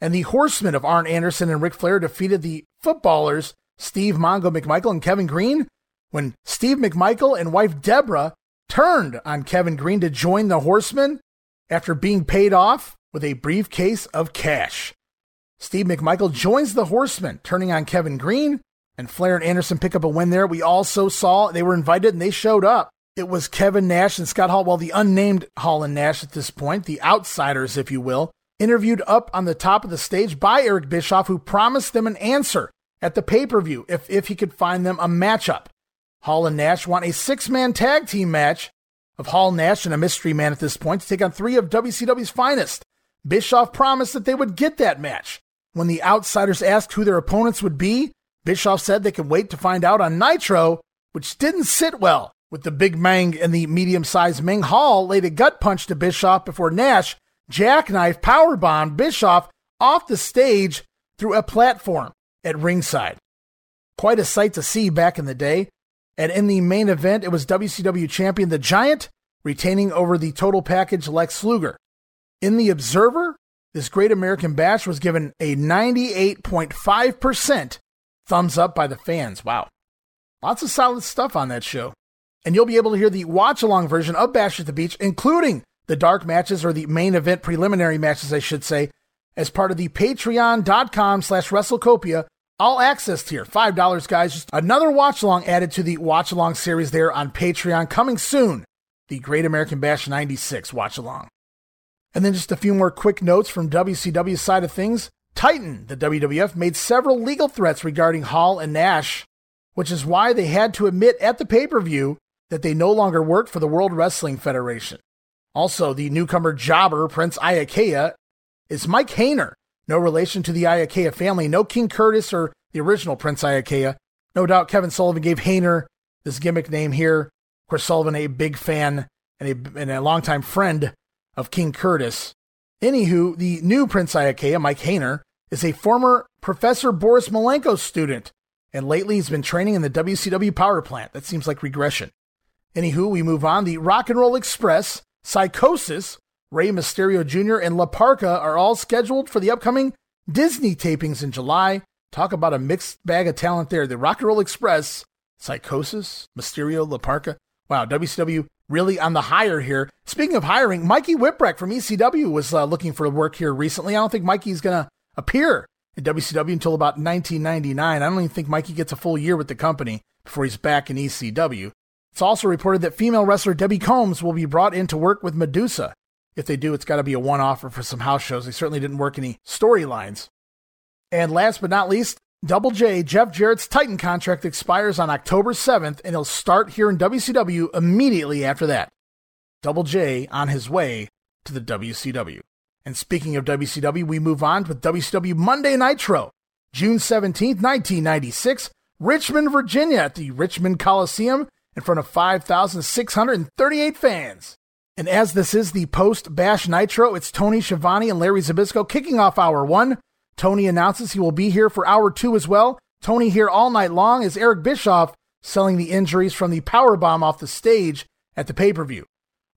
And the Horsemen of Arn Anderson and Ric Flair defeated the footballers Steve Mongo McMichael and Kevin Greene when Steve McMichael and wife Deborah turned on Kevin Greene to join the Horsemen after being paid off with a briefcase of cash. Steve McMichael joins the Horsemen, turning on Kevin Greene, and Flair and Anderson pick up a win there. We also saw they were invited and they showed up. It was Kevin Nash and Scott Hall, well, the unnamed Hall and Nash at this point, the outsiders, if you will, interviewed up on the top of the stage by Eric Bischoff, who promised them an answer at the pay per view if, if he could find them a matchup. Hall and Nash want a six man tag team match of Hall, Nash, and a mystery man at this point to take on three of WCW's finest. Bischoff promised that they would get that match. When the outsiders asked who their opponents would be, Bischoff said they could wait to find out on Nitro, which didn't sit well with the big Mang and the medium sized Ming. Hall laid a gut punch to Bischoff before Nash jackknife powerbombed Bischoff off the stage through a platform at ringside. Quite a sight to see back in the day. And in the main event, it was WCW champion The Giant retaining over the total package Lex Luger. In the Observer, this Great American Bash was given a 98.5% thumbs up by the fans. Wow. Lots of solid stuff on that show. And you'll be able to hear the watch along version of Bash at the Beach, including the dark matches or the main event preliminary matches, I should say, as part of the patreon.com slash WrestleCopia all access tier. $5, guys. Just another watch along added to the watch along series there on Patreon coming soon. The Great American Bash 96 watch along. And then just a few more quick notes from WCW's side of things. Titan, the WWF, made several legal threats regarding Hall and Nash, which is why they had to admit at the pay per view that they no longer worked for the World Wrestling Federation. Also, the newcomer jobber, Prince Iaukea, is Mike Hayner, no relation to the Iaukea family, no King Curtis or the original Prince Iaukea. No doubt Kevin Sullivan gave Hayner this gimmick name here. Of course, Sullivan, a big fan and a, and a longtime friend of King Curtis. Anywho, the new Prince Iaukea, Mike Hayner, is a former Professor Boris Malenko student, and lately he's been training in the WCW power plant. That seems like regression. Anywho, we move on. The Rock and Roll Express, Psicosis, Rey Mysterio Jr., and La Parka are all scheduled for the upcoming Disney tapings in July. Talk about a mixed bag of talent there. The Rock and Roll Express, Psicosis, Mysterio, La Parka. Wow, WCW really on the hire here. Speaking of hiring, Mikey Whipwreck from ECW was uh, looking for work here recently. I don't think Mikey's going to appear in WCW until about 1999. I don't even think Mikey gets a full year with the company before he's back in ECW. It's also reported that female wrestler Debbie Combs will be brought in to work with Medusa. If they do, it's got to be a one offer for some house shows. They certainly didn't work any storylines. And last but not least, Double J, Jeff Jarrett's Titan contract expires on October 7th, and he'll start here in WCW immediately after that. Double J on his way to the WCW. And speaking of WCW, we move on with WCW Monday Nitro, June 17th, 1996, Richmond, Virginia, at the Richmond Coliseum in front of 5,638 fans. And as this is the post Bash Nitro, it's Tony Schiavone and Larry Zbyszko kicking off hour one. Tony announces he will be here for hour two as well. Tony here all night long as Eric Bischoff selling the injuries from the power bomb off the stage at the pay per view.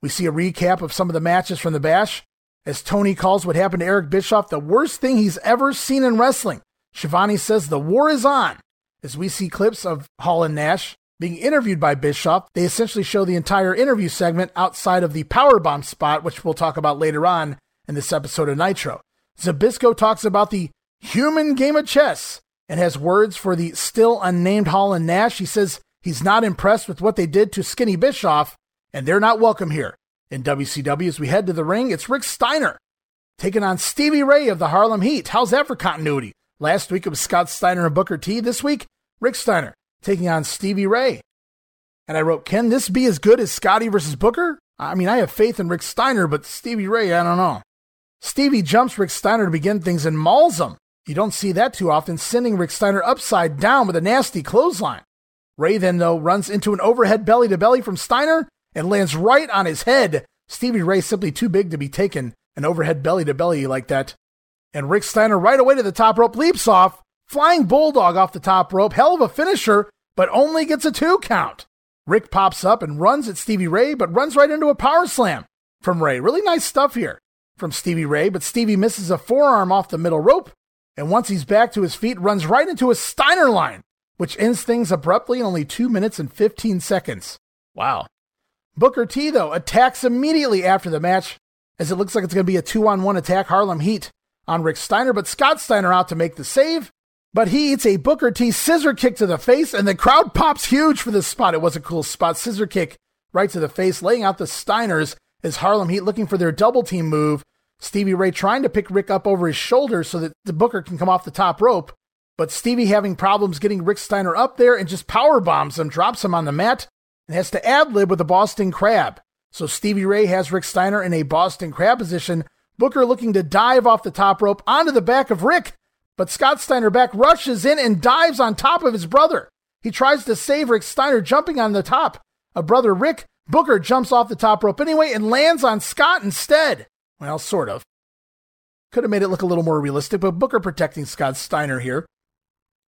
We see a recap of some of the matches from the Bash as Tony calls what happened to Eric Bischoff the worst thing he's ever seen in wrestling. Schiavone says the war is on as we see clips of Hall and Nash being interviewed by Bischoff. They essentially show the entire interview segment outside of the powerbomb spot, which we'll talk about later on in this episode of Nitro. Zbyszko talks about the human game of chess and has words for the still unnamed Hall and Nash. He says he's not impressed with what they did to Skinny Bischoff, and they're not welcome here. In WCW, as we head to the ring, it's Rick Steiner taking on Stevie Ray of the Harlem Heat. How's that for continuity? Last week it was Scott Steiner and Booker T. This week, Rick Steiner taking on Stevie Ray. And I wrote, Can this be as good as Scotty versus Booker? I mean, I have faith in Rick Steiner, but Stevie Ray, I don't know. Stevie jumps Rick Steiner to begin things and mauls him. You don't see that too often, sending Rick Steiner upside down with a nasty clothesline. Ray then, though, runs into an overhead belly to belly from Steiner and lands right on his head. Stevie Ray simply too big to be taken an overhead belly to belly like that. And Rick Steiner right away to the top rope leaps off, flying bulldog off the top rope. Hell of a finisher, but only gets a two count. Rick pops up and runs at Stevie Ray, but runs right into a power slam from Ray. Really nice stuff here from Stevie Ray, but Stevie misses a forearm off the middle rope. And once he's back to his feet, runs right into a Steiner line, which ends things abruptly in only 2 minutes and 15 seconds. Wow. Booker T, though, attacks immediately after the match, as it looks like it's going to be a two on one attack Harlem Heat on Rick Steiner, but Scott Steiner out to make the save. But he eats a Booker T scissor kick to the face, and the crowd pops huge for this spot. It was a cool spot. Scissor kick right to the face, laying out the Steiners as Harlem Heat looking for their double team move. Stevie Ray trying to pick Rick up over his shoulder so that the Booker can come off the top rope. But Stevie having problems getting Rick Steiner up there and just power bombs him, drops him on the mat, and has to ad lib with a Boston Crab. So Stevie Ray has Rick Steiner in a Boston Crab position. Booker looking to dive off the top rope onto the back of Rick, but Scott Steiner back rushes in and dives on top of his brother. He tries to save Rick Steiner jumping on the top. A brother Rick Booker jumps off the top rope anyway and lands on Scott instead. Well, sort of. Could have made it look a little more realistic, but Booker protecting Scott Steiner here.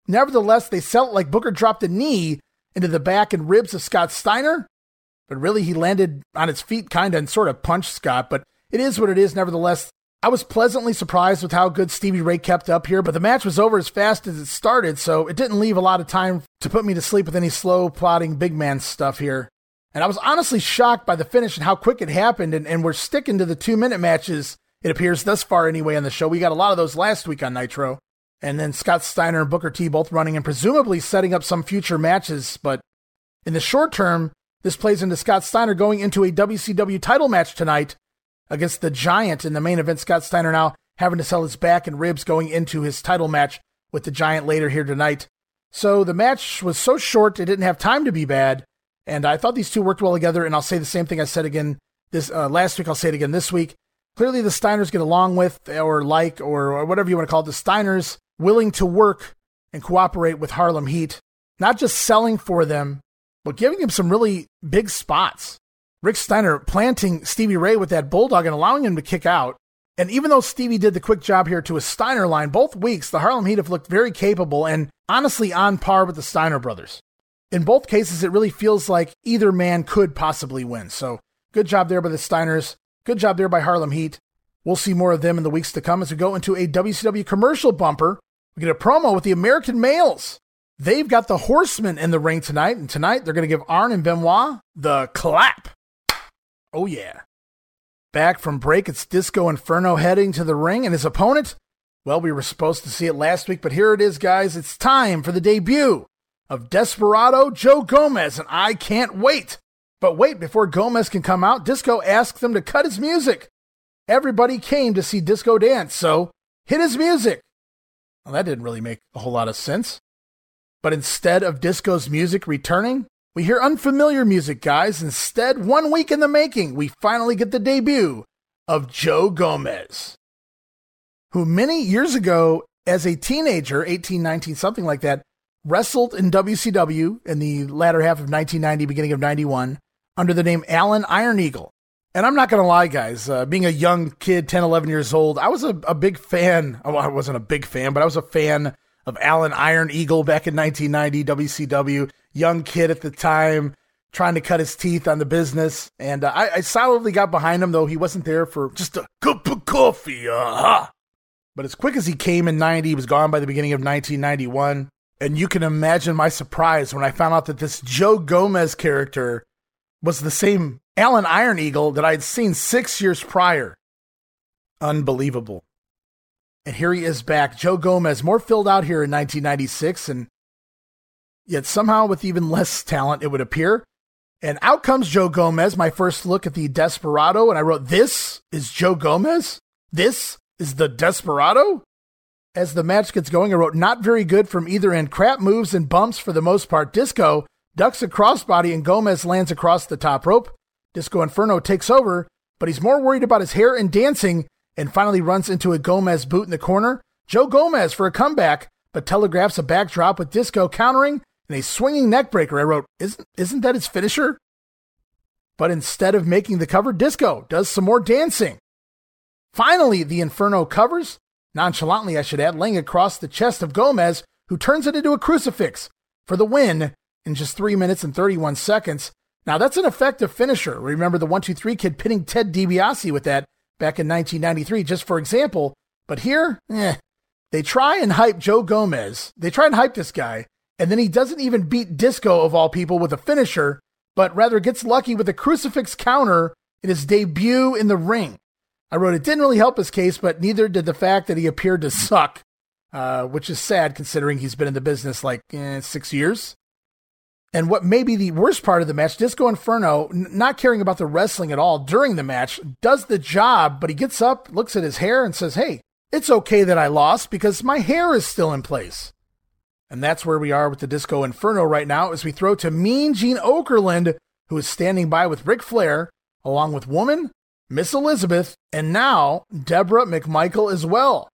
Nevertheless, they sell it like Booker dropped a knee into the back and ribs of Scott Steiner, but really he landed on his feet kind of and sort of punched Scott. But it is what it is. Nevertheless, I was pleasantly surprised with how good Stevie Ray kept up here, but the match was over as fast as it started, so it didn't leave a lot of time to put me to sleep with any slow plotting big man stuff here. And I was honestly shocked by the finish and how quick it happened, and, and we're sticking to the two minute matches, it appears thus far anyway on the show. We got a lot of those last week on Nitro. And then Scott Steiner and Booker T both running and presumably setting up some future matches, but in the short term, this plays into Scott Steiner going into a WCW title match tonight against the Giant in the main event. Scott Steiner now having to sell his back and ribs going into his title match with the Giant later here tonight. So the match was so short, it didn't have time to be bad. And I thought these two worked well together. And I'll say the same thing I said again this uh, last week. I'll say it again this week. Clearly, the Steiners get along with, or like, or whatever you want to call it. The Steiners willing to work and cooperate with Harlem Heat, not just selling for them, but giving them some really big spots. Rick Steiner planting Stevie Ray with that bulldog and allowing him to kick out. And even though Stevie did the quick job here to a Steiner line, both weeks the Harlem Heat have looked very capable and honestly on par with the Steiner brothers. In both cases, it really feels like either man could possibly win. So good job there by the Steiners. Good job there by Harlem Heat. We'll see more of them in the weeks to come as we go into a WCW commercial bumper. We get a promo with the American males. They've got the Horsemen in the ring tonight, and tonight they're going to give Arn and Benoit the clap. Oh, yeah. Back from break, it's Disco Inferno heading to the ring, and his opponent, well, we were supposed to see it last week, but here it is, guys. It's time for the debut of Desperado Joe Gomez, and I can't wait. But wait, before Gomez can come out, Disco asks them to cut his music. Everybody came to see Disco dance, so hit his music. Well, that didn't really make a whole lot of sense. But instead of Disco's music returning, we hear unfamiliar music, guys. Instead, one week in the making, we finally get the debut of Joe Gomez, who many years ago, as a teenager, 18, 19, something like that, wrestled in WCW in the latter half of 1990, beginning of 91, under the name Alan Iron Eagle. And I'm not going to lie, guys, uh, being a young kid, 10, 11 years old, I was a, a big fan. Well, I wasn't a big fan, but I was a fan of Alan Iron Eagle back in 1990, WCW. Young kid at the time, trying to cut his teeth on the business. And uh, I, I, solidly got behind him, though he wasn't there for just a cup of coffee. Uh-huh. But as quick as he came in 90, he was gone by the beginning of 1991. And you can imagine my surprise when I found out that this Joe Gomez character was the same Alan Iron Eagle that I'd seen six years prior. Unbelievable. And here he is back, Joe Gomez, more filled out here in 1996, and yet somehow with even less talent, it would appear. And out comes Joe Gomez, my first look at the Desperado, and I wrote, This is Joe Gomez? This is the Desperado? As the match gets going, I wrote not very good from either end. Crap moves and bumps for the most part. Disco ducks a crossbody and Gomez lands across the top rope. Disco Inferno takes over, but he's more worried about his hair and dancing and finally runs into a Gomez boot in the corner. Joe Gomez for a comeback, but telegraphs a backdrop with Disco countering and a swinging neckbreaker. I wrote, isn't, isn't that his finisher? But instead of making the cover, Disco does some more dancing. Finally, the Inferno covers, nonchalantly, I should add, laying across the chest of Gomez, who turns it into a crucifix for the win in just 3 minutes and 31 seconds. Now, that's an effective finisher. Remember the 1 2 3 kid pinning Ted DiBiase with that back in 1993, just for example. But here, eh, they try and hype Joe Gomez. They try and hype this guy, and then he doesn't even beat Disco, of all people, with a finisher, but rather gets lucky with a crucifix counter in his debut in the ring. I wrote it didn't really help his case, but neither did the fact that he appeared to suck, uh, which is sad considering he's been in the business like eh, six years. And what may be the worst part of the match, Disco Inferno, n- not caring about the wrestling at all during the match, does the job, but he gets up, looks at his hair, and says, Hey, it's okay that I lost because my hair is still in place. And that's where we are with the Disco Inferno right now as we throw to Mean Gene Okerlund, who is standing by with Ric Flair, along with Woman, Miss Elizabeth, and now Deborah McMichael as well.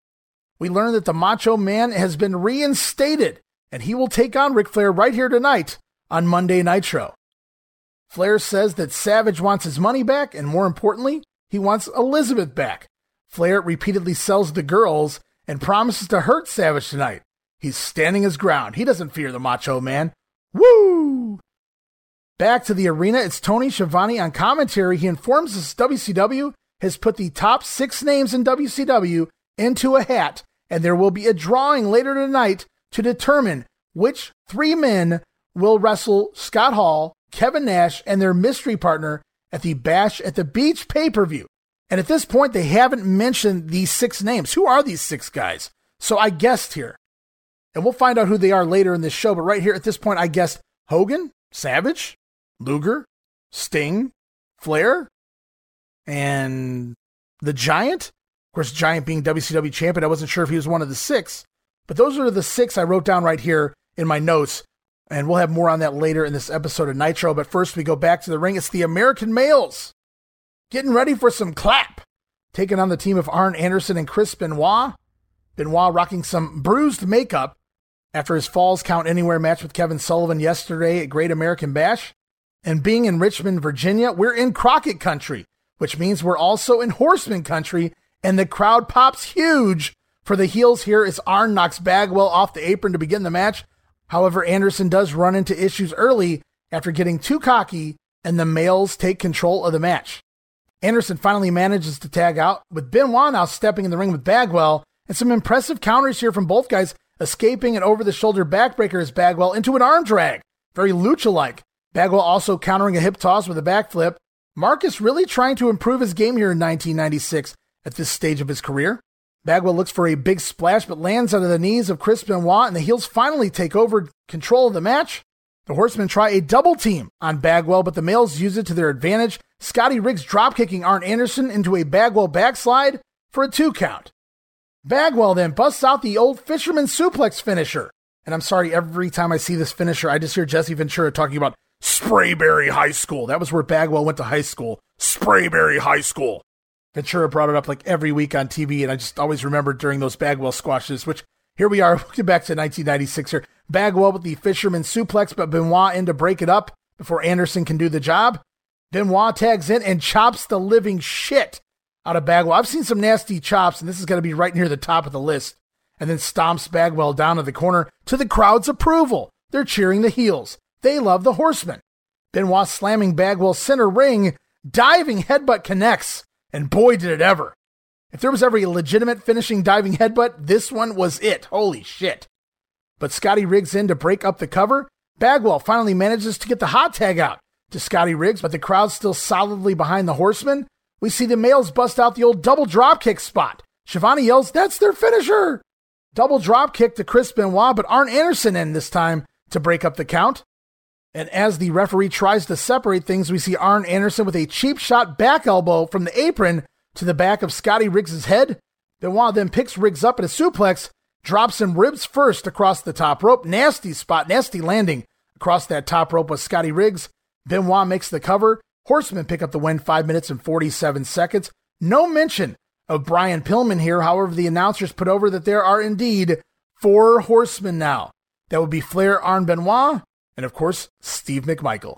We learn that the Macho Man has been reinstated, and he will take on Ric Flair right here tonight on Monday Nitro. Flair says that Savage wants his money back, and more importantly, he wants Elizabeth back. Flair repeatedly sells the girls and promises to hurt Savage tonight. He's standing his ground. He doesn't fear the Macho Man. Woo! Back to the arena, it's Tony Schiavone on commentary. He informs us WCW has put the top six names in WCW into a hat, and there will be a drawing later tonight to determine which three men will wrestle Scott Hall, Kevin Nash, and their mystery partner at the Bash at the Beach pay per view. And at this point, they haven't mentioned these six names. Who are these six guys? So I guessed here. And we'll find out who they are later in this show. But right here at this point, I guessed Hogan, Savage, Luger, Sting, Flair, and the Giant. Of course, Giant being WCW champion, I wasn't sure if he was one of the six. But those are the six I wrote down right here in my notes and we'll have more on that later in this episode of Nitro. But first, we go back to the ring. It's the American males getting ready for some clap, taking on the team of Arn Anderson and Chris Benoit. Benoit rocking some bruised makeup after his Falls Count Anywhere match with Kevin Sullivan yesterday at Great American Bash. And being in Richmond, Virginia, we're in Crockett country, which means we're also in Horseman country, and the crowd pops huge for the heels here as Arn knocks Bagwell off the apron to begin the match. However, Anderson does run into issues early after getting too cocky, and the males take control of the match. Anderson finally manages to tag out, with Benoit now stepping in the ring with Bagwell, and some impressive counters here from both guys, escaping an over the shoulder backbreaker as Bagwell into an arm drag. Very lucha like. Bagwell also countering a hip toss with a backflip. Marcus really trying to improve his game here in 1996 at this stage of his career. Bagwell looks for a big splash but lands under the knees of Chris Benoit, and the heels finally take over control of the match. The Horsemen try a double team on Bagwell, but the males use it to their advantage. Scotty Riggs dropkicking Arn Anderson into a Bagwell backslide for a two count. Bagwell then busts out the old fisherman suplex finisher. And I'm sorry, every time I see this finisher, I just hear Jesse Ventura talking about Sprayberry High School. That was where Bagwell went to high school. Sprayberry High School. Ventura brought it up like every week on TV, and I just always remember during those Bagwell squashes, which here we are, looking back to 1996 here. Bagwell with the fisherman suplex, but Benoit in to break it up before Anderson can do the job. Benoit tags in and chops the living shit out of Bagwell. I've seen some nasty chops, and this is going to be right near the top of the list. And then stomps Bagwell down to the corner to the crowd's approval. They're cheering the heels. They love the horsemen. Benoit slamming Bagwell center ring, diving headbutt connects and boy, did it ever. If there was ever a legitimate finishing diving headbutt, this one was it. Holy shit. But Scotty Riggs in to break up the cover. Bagwell finally manages to get the hot tag out to Scotty Riggs, but the crowd's still solidly behind the horseman. We see the males bust out the old double dropkick spot. Schiavone yells, That's their finisher! Double dropkick to Chris Benoit, but Arn Anderson in this time to break up the count. And as the referee tries to separate things, we see Arn Anderson with a cheap shot back elbow from the apron to the back of Scotty Riggs' head. Benoit then picks Riggs up in a suplex, drops him ribs first across the top rope. Nasty spot, nasty landing across that top rope with Scotty Riggs. Benoit makes the cover. Horsemen pick up the win 5 minutes and 47 seconds. No mention of Brian Pillman here. However, the announcers put over that there are indeed four horsemen now. That would be Flair Arn Benoit and, of course, Steve McMichael.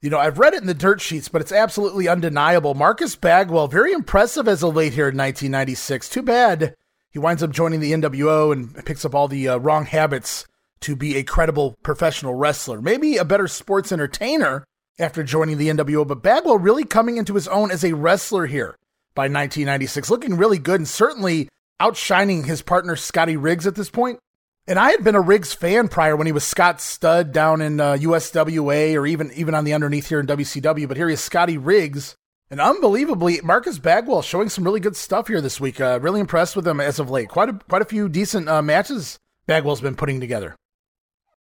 You know, I've read it in the dirt sheets, but it's absolutely undeniable. Marcus Bagwell, very impressive as of late here in 1996. Too bad he winds up joining the NWO and picks up all the uh, wrong habits to be a credible professional wrestler. Maybe a better sports entertainer after joining the NWO, but Bagwell really coming into his own as a wrestler here by 1996, looking really good and certainly outshining his partner Scotty Riggs at this point. And I had been a Riggs fan prior when he was Scott Stud down in uh, USWA or even even on the underneath here in WCW. But here he Scotty Riggs, and unbelievably Marcus Bagwell showing some really good stuff here this week. Uh, really impressed with him as of late. Quite a quite a few decent uh, matches Bagwell's been putting together.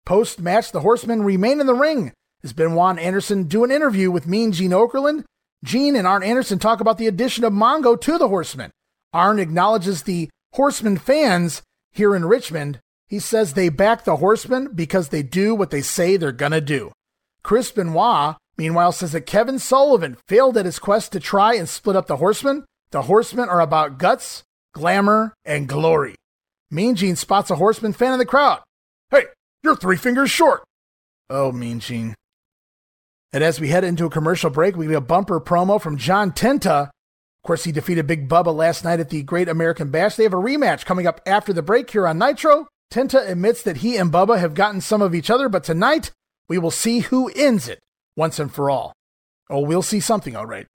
Post match, the Horsemen remain in the ring as Benoit and Anderson do an interview with Mean Gene Okerlund. Gene and Arn Anderson talk about the addition of Mongo to the Horsemen. Arn acknowledges the Horsemen fans here in Richmond. He says they back the Horsemen because they do what they say they're gonna do. Chris Benoit, meanwhile, says that Kevin Sullivan failed at his quest to try and split up the Horsemen. The Horsemen are about guts, glamour, and glory. Mean Gene spots a Horseman fan in the crowd. Hey, you're three fingers short. Oh, Mean Gene. And as we head into a commercial break, we get a bumper promo from John Tenta. Of course, he defeated Big Bubba last night at the Great American Bash. They have a rematch coming up after the break here on Nitro. Tenta admits that he and Bubba have gotten some of each other, but tonight we will see who ends it once and for all. Oh, we'll see something, all right.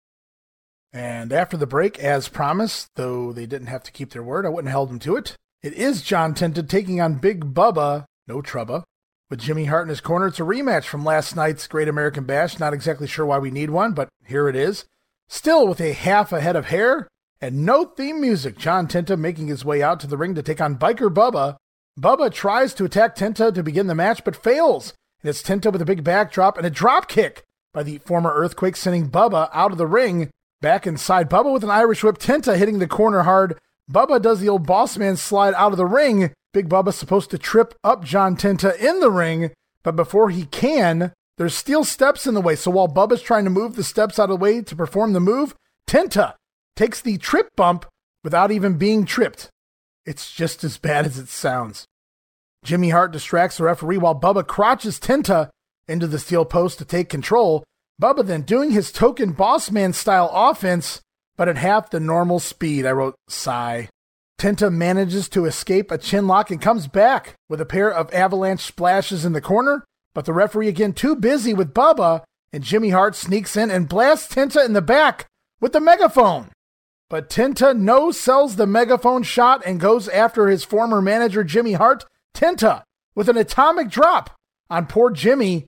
And after the break, as promised, though they didn't have to keep their word, I wouldn't have held them to it. It is John Tenta taking on Big Bubba, no trouble, with Jimmy Hart in his corner. It's a rematch from last night's Great American Bash. Not exactly sure why we need one, but here it is. Still with a half a head of hair and no theme music, John Tenta making his way out to the ring to take on Biker Bubba. Bubba tries to attack Tenta to begin the match, but fails. And it's Tenta with a big backdrop and a drop kick by the former Earthquake, sending Bubba out of the ring. Back inside, Bubba with an Irish whip, Tenta hitting the corner hard. Bubba does the old boss man slide out of the ring, Big Bubba's supposed to trip up John Tenta in the ring, but before he can, there's steel steps in the way. So while Bubba's trying to move the steps out of the way to perform the move, Tenta takes the trip bump without even being tripped. It's just as bad as it sounds. Jimmy Hart distracts the referee while Bubba crotches Tenta into the steel post to take control. Bubba then doing his token boss man style offense, but at half the normal speed. I wrote sigh. Tenta manages to escape a chin lock and comes back with a pair of avalanche splashes in the corner, but the referee again too busy with Bubba, and Jimmy Hart sneaks in and blasts Tenta in the back with the megaphone. But Tenta no sells the megaphone shot and goes after his former manager Jimmy Hart. Tenta with an atomic drop on poor Jimmy.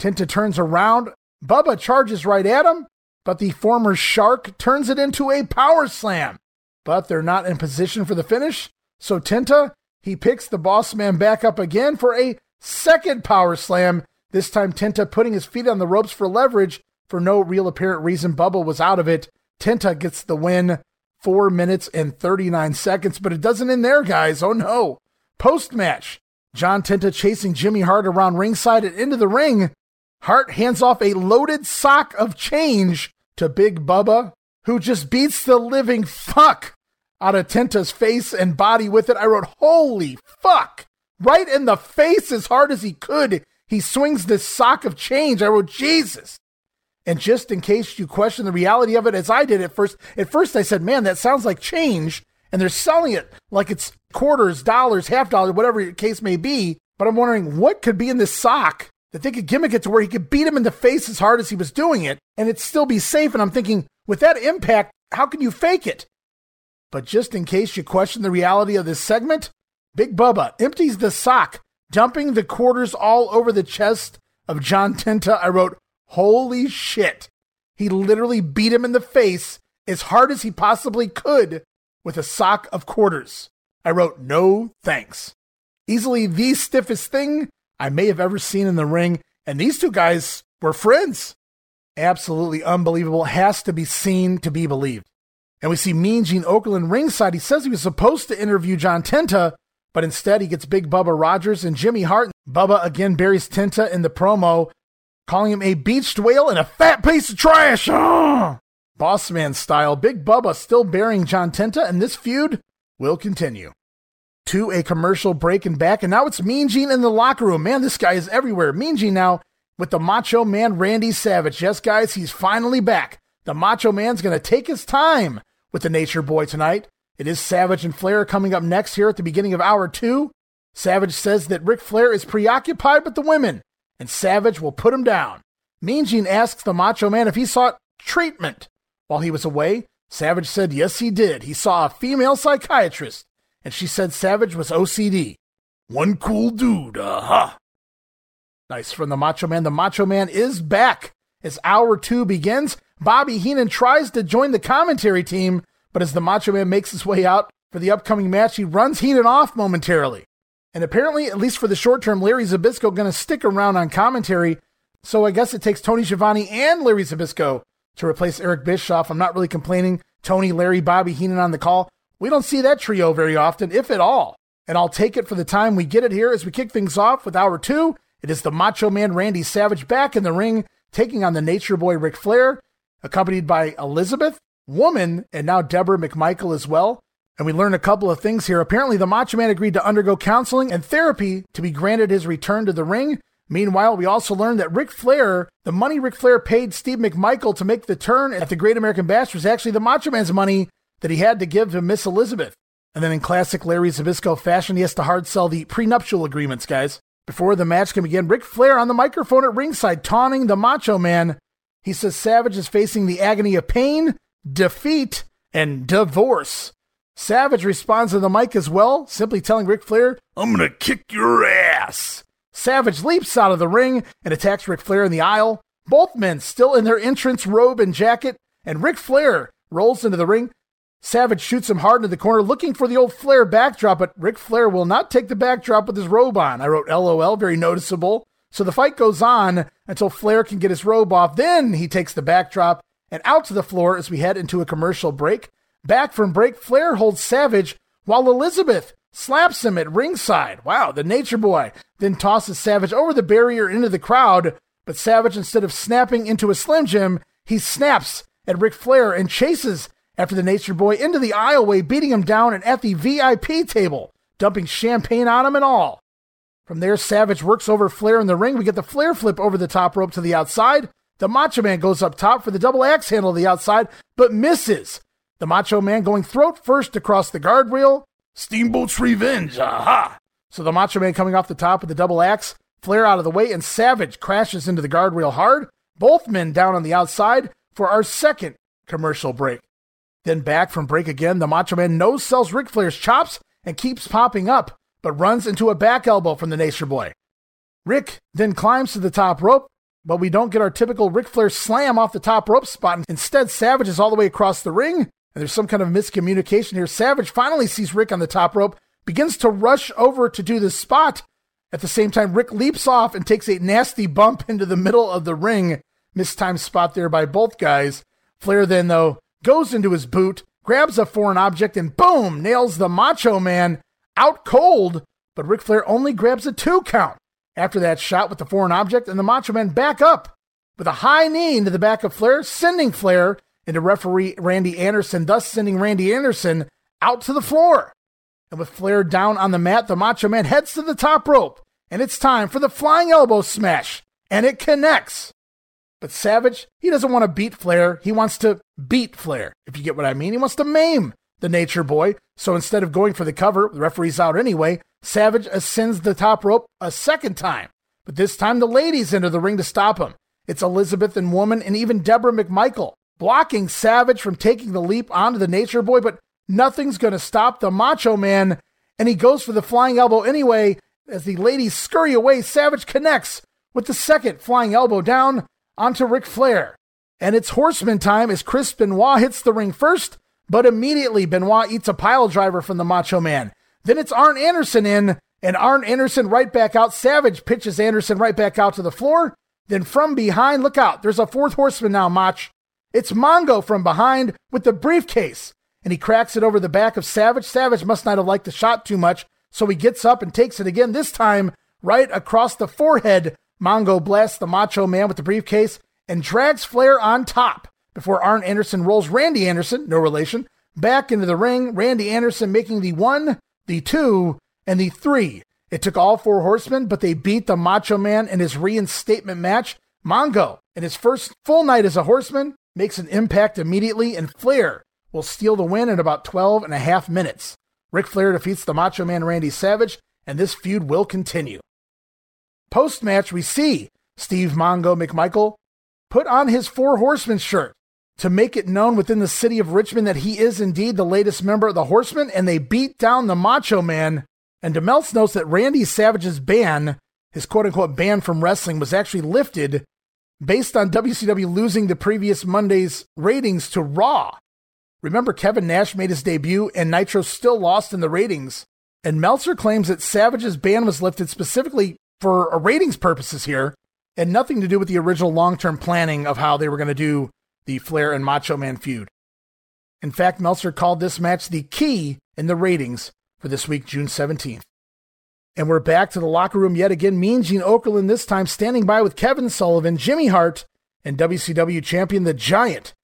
Tenta turns around. Bubba charges right at him, but the former shark turns it into a power slam but they're not in position for the finish. So Tenta, he picks the boss man back up again for a second power slam. This time, Tenta putting his feet on the ropes for leverage for no real apparent reason. Bubba was out of it. Tenta gets the win, four minutes and 39 seconds, but it doesn't end there, guys. Oh no. Post match, John Tenta chasing Jimmy Hart around ringside and into the ring. Hart hands off a loaded sock of change to Big Bubba who just beats the living fuck out of Tenta's face and body with it. I wrote, holy fuck. Right in the face as hard as he could. He swings this sock of change. I wrote, Jesus. And just in case you question the reality of it, as I did at first, at first I said, man, that sounds like change. And they're selling it like it's quarters, dollars, half dollars, whatever the case may be. But I'm wondering what could be in this sock that they could gimmick it to where he could beat him in the face as hard as he was doing it and it'd still be safe. And I'm thinking, with that impact, how can you fake it? But just in case you question the reality of this segment, Big Bubba empties the sock, dumping the quarters all over the chest of John Tenta. I wrote, Holy shit. He literally beat him in the face as hard as he possibly could with a sock of quarters. I wrote, No thanks. Easily the stiffest thing I may have ever seen in the ring, and these two guys were friends absolutely unbelievable. Has to be seen to be believed. And we see Mean Gene Okerlund ringside. He says he was supposed to interview John Tenta, but instead he gets Big Bubba Rogers and Jimmy Hart. Bubba again buries Tenta in the promo. calling him a beached whale and a fat piece of trash. Oh! Boss man style, Big Bubba still bearing John Tenta, and this feud will continue. To a commercial break and back, and now it's Mean Gene in the locker room. Man, this guy is everywhere. Mean Gene now with the Macho Man Randy Savage. Yes, guys, he's finally back. The Macho Man's going to take his time with the Nature Boy tonight. It is Savage and Flair coming up next here at the beginning of hour two. Savage says that Ric Flair is preoccupied with the women, and Savage will put him down. Mean Gene asks the Macho Man if he sought treatment while he was away. Savage said yes, he did. He saw a female psychiatrist, and she said Savage was OCD. One cool dude, uh huh. Nice from the Macho Man. The Macho Man is back as hour two begins. Bobby Heenan tries to join the commentary team, but as the Macho Man makes his way out for the upcoming match, he runs Heenan off momentarily. And apparently, at least for the short term, Larry Zbyszko going to stick around on commentary. So I guess it takes Tony Schiavone and Larry Zbyszko to replace Eric Bischoff. I'm not really complaining. Tony, Larry, Bobby Heenan on the call. We don't see that trio very often, if at all. And I'll take it for the time we get it here as we kick things off with hour two. It is the Macho Man Randy Savage back in the ring, taking on the Nature Boy Ric Flair, accompanied by Elizabeth, Woman, and now Deborah McMichael as well. And we learn a couple of things here. Apparently, the Macho Man agreed to undergo counseling and therapy to be granted his return to the ring. Meanwhile, we also learned that Ric Flair, the money Ric Flair paid Steve McMichael to make the turn at the Great American Bash was actually the Macho Man's money that he had to give to Miss Elizabeth. And then in classic Larry Zbyszko fashion, he has to hard sell the prenuptial agreements, guys. Before the match can begin, Ric Flair on the microphone at ringside taunting the Macho Man. He says Savage is facing the agony of pain, defeat, and divorce. Savage responds to the mic as well, simply telling Ric Flair, I'm gonna kick your ass. Savage leaps out of the ring and attacks Ric Flair in the aisle. Both men still in their entrance robe and jacket, and Ric Flair rolls into the ring. Savage shoots him hard into the corner, looking for the old Flair backdrop, but Ric Flair will not take the backdrop with his robe on. I wrote LOL, very noticeable. So the fight goes on until Flair can get his robe off. Then he takes the backdrop and out to the floor as we head into a commercial break. Back from break, Flair holds Savage while Elizabeth slaps him at ringside. Wow, the nature boy then tosses Savage over the barrier into the crowd. But Savage, instead of snapping into a Slim Jim, he snaps at Ric Flair and chases after the Nature Boy into the aisleway, beating him down and at the VIP table, dumping champagne on him and all. From there, Savage works over Flair in the ring. We get the Flair flip over the top rope to the outside. The Macho Man goes up top for the double axe handle to the outside, but misses. The Macho Man going throat first across the guardrail. Steamboat's revenge, aha! So the Macho Man coming off the top with the double axe, Flair out of the way, and Savage crashes into the guardrail hard. Both men down on the outside for our second commercial break. Then back from break again, the Macho Man no sells Ric Flair's chops and keeps popping up, but runs into a back elbow from the Nature Boy. Rick then climbs to the top rope, but we don't get our typical Ric Flair slam off the top rope spot. Instead, Savage is all the way across the ring, and there's some kind of miscommunication here. Savage finally sees Rick on the top rope, begins to rush over to do the spot. At the same time, Rick leaps off and takes a nasty bump into the middle of the ring. Mistimed spot there by both guys. Flair then, though, goes into his boot, grabs a foreign object, and boom, nails the Macho Man out cold. But Ric Flair only grabs a two count after that shot with the foreign object, and the Macho Man back up with a high knee into the back of Flair, sending Flair into referee Randy Anderson, thus sending Randy Anderson out to the floor. And with Flair down on the mat, the Macho Man heads to the top rope, and it's time for the flying elbow smash, and it connects. But Savage, he doesn't want to beat Flair. He wants to beat Flair, if you get what I mean. He wants to maim the Nature Boy. So instead of going for the cover, the referee's out anyway, Savage ascends the top rope a second time. But this time the ladies enter the ring to stop him. It's Elizabeth and Woman and even Deborah McMichael blocking Savage from taking the leap onto the Nature Boy, but nothing's going to stop the Macho Man, and he goes for the flying elbow anyway. As the ladies scurry away, Savage connects with the second flying elbow down, onto Ric Flair. And it's horseman time as Chris Benoit hits the ring first, but immediately Benoit eats a pile driver from the Macho Man. Then it's Arn Anderson in, and Arn Anderson right back out. Savage pitches Anderson right back out to the floor. Then from behind, look out, there's a fourth horseman now, Mach. It's Mongo from behind with the briefcase, and he cracks it over the back of Savage. Savage must not have liked the shot too much, so he gets up and takes it again, this time right across the forehead Mongo blasts the Macho Man with the briefcase and drags Flair on top before Arn Anderson rolls Randy Anderson, no relation, back into the ring. Randy Anderson making the one, the two, and the three. It took all four horsemen, but they beat the Macho Man in his reinstatement match. Mongo, in his first full night as a horseman, makes an impact immediately, and Flair will steal the win in about 12 and a half minutes. Ric Flair defeats the Macho Man Randy Savage, and this feud will continue. Post match, we see Steve Mongo McMichael put on his Four Horsemen shirt to make it known within the city of Richmond that he is indeed the latest member of the Horsemen, and they beat down the Macho Man. And Dave Meltzer notes that Randy Savage's ban, his quote unquote ban from wrestling, was actually lifted based on WCW losing the previous Monday's ratings to Raw. Remember, Kevin Nash made his debut and Nitro still lost in the ratings. And Meltzer claims that Savage's ban was lifted specifically for uh, ratings purposes here and nothing to do with the original long term planning of how they were going to do the Flair and Macho Man feud. In fact, Meltzer called this match the key in the ratings for this week, June 17th. And we're back to the locker room yet again. Mean Gene Okerlund this time standing by with Kevin Sullivan, Jimmy Hart, and WCW champion The Giant.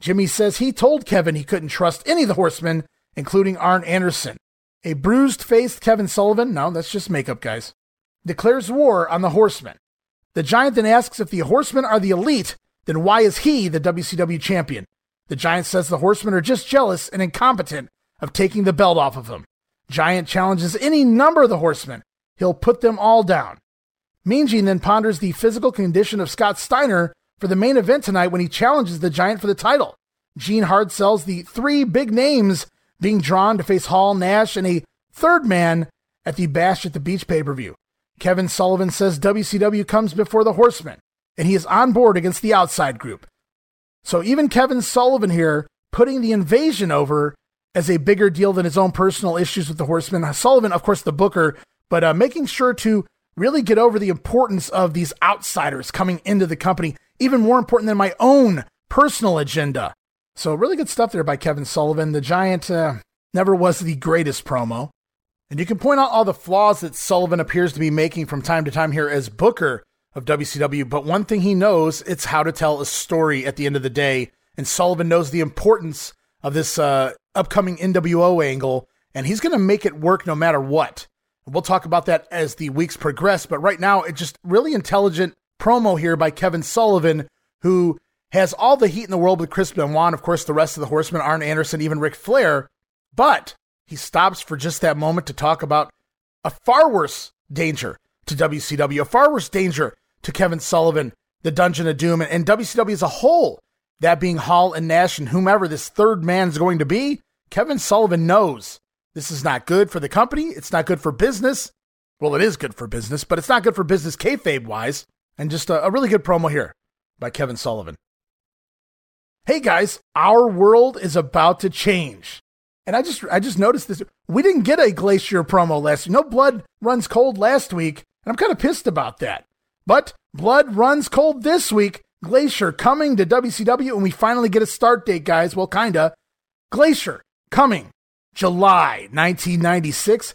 Jimmy says he told Kevin he couldn't trust any of the horsemen, including Arn Anderson. A bruised faced Kevin Sullivan, no, that's just makeup, guys, declares war on the horsemen. The Giant then asks if the horsemen are the elite then why is he the WCW champion? The Giant says the Horsemen are just jealous and incompetent of taking the belt off of him. Giant challenges any number of the Horsemen. He'll put them all down. Mean Gene then ponders the physical condition of Scott Steiner for the main event tonight when he challenges the Giant for the title. Gene hard sells the three big names being drawn to face Hall, Nash, and a third man at the Bash at the Beach pay per view. Kevin Sullivan says WCW comes before the Horsemen and he is on board against the outside group. So even Kevin Sullivan here putting the invasion over as a bigger deal than his own personal issues with the Horsemen. Sullivan, of course, the booker, but uh, making sure to really get over the importance of these outsiders coming into the company, even more important than my own personal agenda. So really good stuff there by Kevin Sullivan. The Giant uh, never was the greatest promo. And you can point out all the flaws that Sullivan appears to be making from time to time here as Booker of WCW, but one thing he knows, it's how to tell a story at the end of the day. And Sullivan knows the importance of this uh, upcoming NWO angle, and he's going to make it work no matter what. we'll talk about that as the weeks progress, but right now, it's just really intelligent promo here by Kevin Sullivan, who has all the heat in the world with Chris Benoit, of course, the rest of the Horsemen, Arn Anderson, even Ric Flair, but he stops for just that moment to talk about a far worse danger to WCW, a far worse danger to Kevin Sullivan, the Dungeon of Doom, and WCW as a whole. That being Hall and Nash and whomever this third man is going to be, Kevin Sullivan knows this is not good for the company. It's not good for business. Well, it is good for business, but it's not good for business kayfabe wise. And just a, a really good promo here by Kevin Sullivan. Hey guys, our world is about to change. And I just I just noticed this. We didn't get a Glacier promo last. No blood runs cold last week, and I'm kind of pissed about that. But blood runs cold this week. Glacier coming to WCW, and we finally get a start date, guys. Well, kinda. Glacier coming July 1996.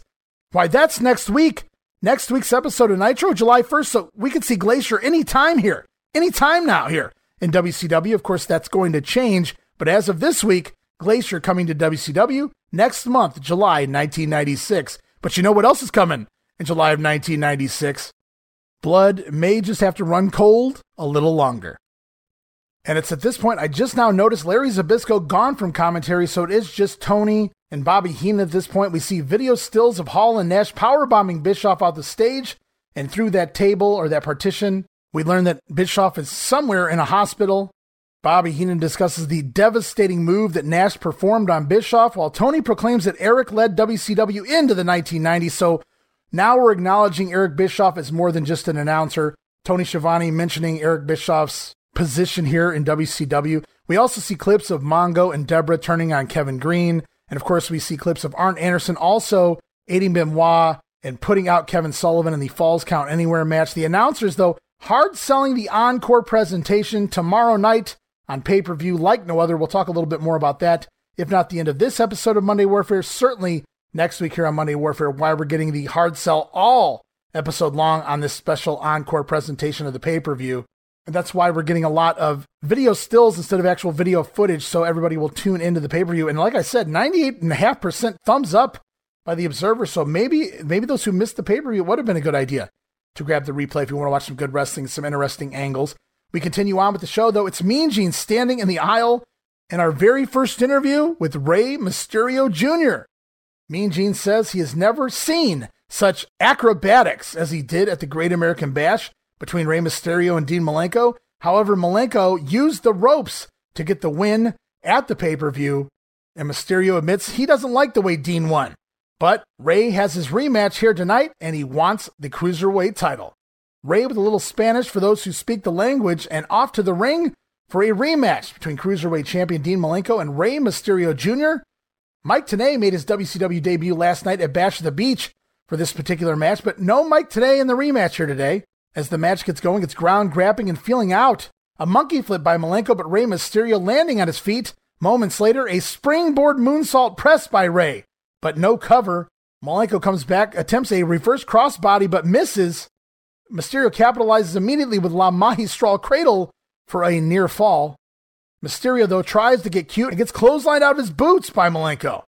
Why, that's next week. Next week's episode of Nitro, July 1st. So we could see Glacier anytime here, anytime now here in WCW. Of course, that's going to change. But as of this week, Glacier coming to WCW next month, July 1996. But you know what else is coming in July of 1996? blood may just have to run cold a little longer. And it's at this point I just now noticed Larry Zbyszko gone from commentary, so it is just Tony and Bobby Heenan at this point. We see video stills of Hall and Nash powerbombing Bischoff off the stage, and through that table or that partition, we learn that Bischoff is somewhere in a hospital. Bobby Heenan discusses the devastating move that Nash performed on Bischoff, while Tony proclaims that Eric led WCW into the 1990s. So now we're acknowledging Eric Bischoff as more than just an announcer. Tony Schiavone mentioning Eric Bischoff's position here in WCW. We also see clips of Mongo and Debra turning on Kevin Greene. And of course, we see clips of Arn Anderson also aiding Benoit and putting out Kevin Sullivan in the Falls Count Anywhere match. The announcers, though, hard selling the encore presentation tomorrow night on pay per view like no other. We'll talk a little bit more about that, if not the end of this episode of Monday Warfare, certainly next week here on Monday Warfare why we're getting the hard sell all episode long on this special encore presentation of the pay per view. And that's why we're getting a lot of video stills instead of actual video footage, so everybody will tune into the pay per view. And like I said, 98.5% thumbs up by the observer. So maybe maybe those who missed the pay per view would have been a good idea to grab the replay if you want to watch some good wrestling, some interesting angles. We continue on with the show, though. It's Mean Gene standing in the aisle in our very first interview with Rey Mysterio Jr. Mean Gene says he has never seen such acrobatics as he did at the Great American Bash between Rey Mysterio and Dean Malenko. However, Malenko used the ropes to get the win at the pay per view, and Mysterio admits he doesn't like the way Dean won. But Rey has his rematch here tonight, and he wants the Cruiserweight title. Rey with a little Spanish for those who speak the language, and off to the ring for a rematch between Cruiserweight champion Dean Malenko and Rey Mysterio Jr. Mike Tenay made his WCW debut last night at Bash of the Beach for this particular match, but no Mike Tenay in the rematch here today. As the match gets going, it's ground grabbing and feeling out. A monkey flip by Malenko, but Rey Mysterio landing on his feet. Moments later, a springboard moonsault press by Rey, but no cover. Malenko comes back, attempts a reverse crossbody, but misses. Mysterio capitalizes immediately with La Magistral Cradle for a near fall. Mysterio, though, tries to get cute and gets clotheslined out of his boots by Malenko.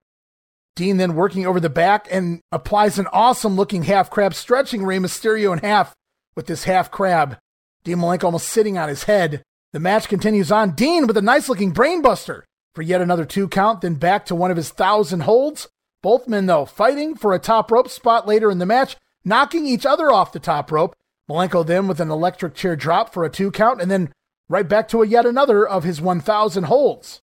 Dean then working over the back and applies an awesome looking half crab, stretching Rey Mysterio in half with this half crab. Dean Malenko almost sitting on his head. The match continues on. Dean with a nice looking brainbuster for yet another two count, then back to one of his thousand holds. Both men, though, fighting for a top rope spot later in the match, knocking each other off the top rope. Malenko then with an electric chair drop for a two count, and then right back to a yet another of his 1,000 holds.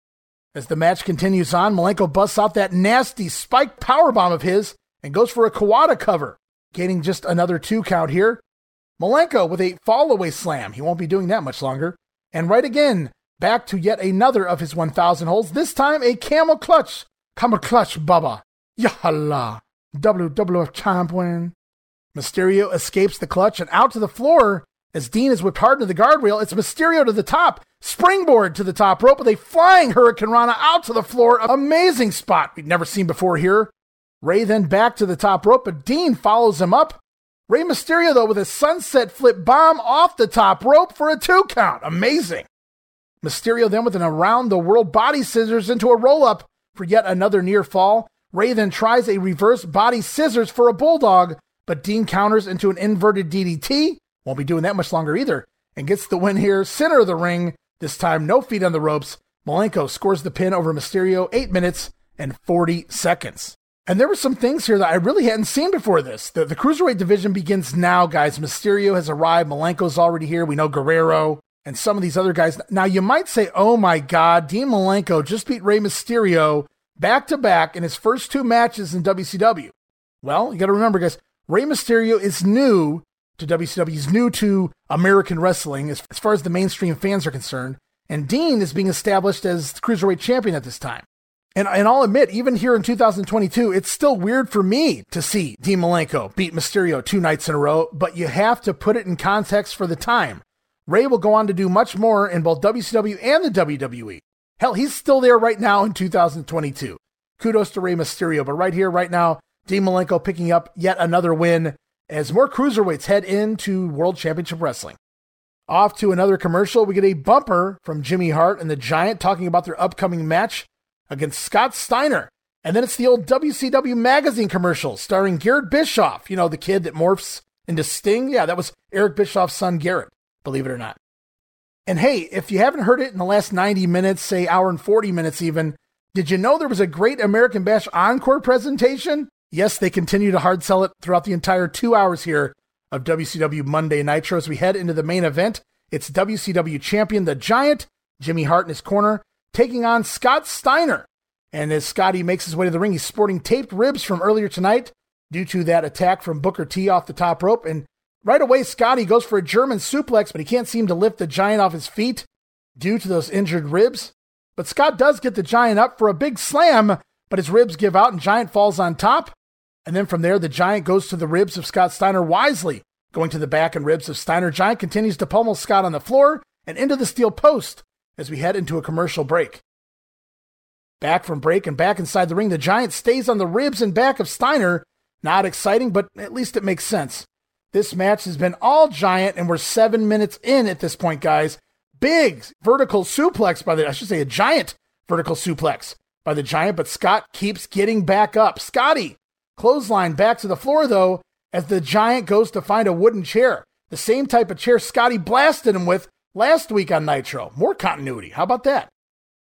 As the match continues on, Malenko busts out that nasty spike powerbomb of his and goes for a Kawada cover, gaining just another two count here. Malenko with a fallaway slam. He won't be doing that much longer. And right again, back to yet another of his 1,000 holds, this time a camel clutch. Camel clutch, Bubba. Yahala. WWF champ win. Mysterio escapes the clutch and out to the floor as Dean is whipped hard into the guardrail, it's Mysterio to the top, springboard to the top rope with a flying Hurricanrana out to the floor. Amazing spot we've never seen before here. Rey then back to the top rope, but Dean follows him up. Rey Mysterio, though, with a sunset flip bomb off the top rope for a two count. Amazing. Mysterio then with an around the world body scissors into a roll up for yet another near fall. Rey then tries a reverse body scissors for a bulldog, but Dean counters into an inverted DDT. Won't be doing that much longer either. And gets the win here, center of the ring. This time, no feet on the ropes. Malenko scores the pin over Mysterio, 8 minutes and 40 seconds. And there were some things here that I really hadn't seen before this. The, the Cruiserweight division begins now, guys. Mysterio has arrived. Malenko's already here. We know Guerrero and some of these other guys. Now, you might say, oh my God, Dean Malenko just beat Rey Mysterio back to back in his first two matches in WCW. Well, you got to remember, guys, Rey Mysterio is new to WCW. He's new to American wrestling as, as far as the mainstream fans are concerned. And Dean is being established as the cruiserweight champion at this time. And, and I'll admit, even here in 2022, it's still weird for me to see Dean Malenko beat Mysterio two nights in a row, but you have to put it in context for the time. Rey will go on to do much more in both WCW and the WWE. Hell, he's still there right now in 2022. Kudos to Rey Mysterio, but right here, right now, Dean Malenko picking up yet another win as more cruiserweights head into World Championship Wrestling. Off to another commercial, we get a bumper from Jimmy Hart and the Giant talking about their upcoming match against Scott Steiner. And then it's the old WCW magazine commercial starring Garrett Bischoff, you know, the kid that morphs into Sting. Yeah, that was Eric Bischoff's son, Garrett, believe it or not. And hey, if you haven't heard it in the last 90 minutes, say hour and 40 minutes even, did you know there was a great American Bash encore presentation? Yes, they continue to hard sell it throughout the entire two hours here of WCW Monday Nitro as we head into the main event. It's WCW champion, the Giant, Jimmy Hart in his corner, taking on Scott Steiner. And as Scotty makes his way to the ring, he's sporting taped ribs from earlier tonight due to that attack from Booker T off the top rope. And right away, Scotty goes for a German suplex, but he can't seem to lift the Giant off his feet due to those injured ribs. But Scott does get the Giant up for a big slam, but his ribs give out and Giant falls on top. And then from there, the Giant goes to the ribs of Scott Steiner wisely, going to the back and ribs of Steiner. Giant continues to pummel Scott on the floor and into the steel post as we head into a commercial break. Back from break and back inside the ring, the Giant stays on the ribs and back of Steiner. Not exciting, but at least it makes sense. This match has been all giant, and we're seven minutes in at this point, guys. Big vertical suplex by the, I should say, a giant vertical suplex by the giant, but Scott keeps getting back up. Scotty, clothesline back to the floor, though, as the giant goes to find a wooden chair. The same type of chair Scotty blasted him with last week on Nitro. More continuity. How about that?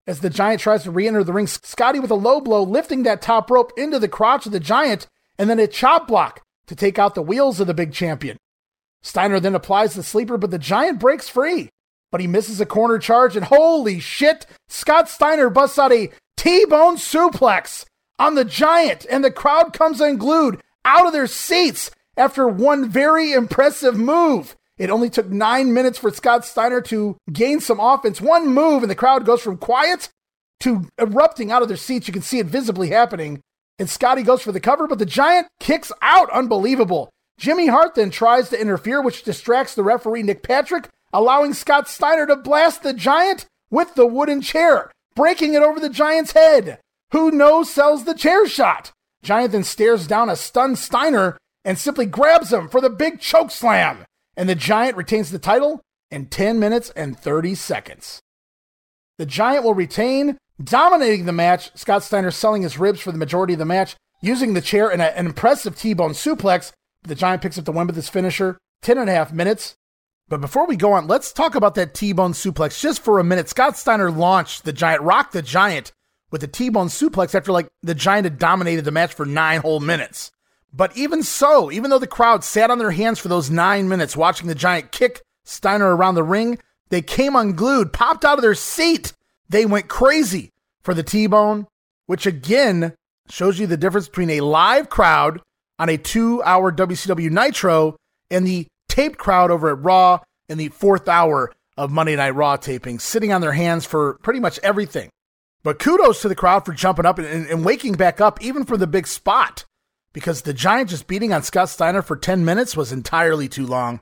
As the giant tries to re enter the ring, Scotty with a low blow, lifting that top rope into the crotch of the giant, and then a chop block to take out the wheels of the big champion. Steiner then applies the sleeper, but the giant breaks free. But he misses a corner charge, and holy shit, Scott Steiner busts out a T bone suplex on the giant, and the crowd comes unglued out of their seats after one very impressive move. It only took nine minutes for Scott Steiner to gain some offense. One move, and the crowd goes from quiet to erupting out of their seats. You can see it visibly happening. And Scotty goes for the cover, but the Giant kicks out. Unbelievable. Jimmy Hart then tries to interfere, which distracts the referee, Nick Patrick, allowing Scott Steiner to blast the Giant with the wooden chair, breaking it over the Giant's head. Who knows sells the chair shot? Giant then stares down a stunned Steiner and simply grabs him for the big choke slam. And the Giant retains the title in 10 minutes and 30 seconds. The Giant will retain, dominating the match. Scott Steiner selling his ribs for the majority of the match, using the chair in an impressive T bone suplex. The Giant picks up the win with his finisher, 10 and a half minutes. But before we go on, let's talk about that T bone suplex just for a minute. Scott Steiner launched the Giant, rocked the Giant with a T bone suplex after like the Giant had dominated the match for nine whole minutes. But even so, even though the crowd sat on their hands for those nine minutes watching the Giant kick Steiner around the ring, they came unglued, popped out of their seat. They went crazy for the T Bone, which again shows you the difference between a live crowd on a two hour WCW Nitro and the taped crowd over at Raw in the fourth hour of Monday Night Raw taping, sitting on their hands for pretty much everything. But kudos to the crowd for jumping up and, and, waking back up, even for the big spot because the Giant just beating on Scott Steiner for 10 minutes was entirely too long.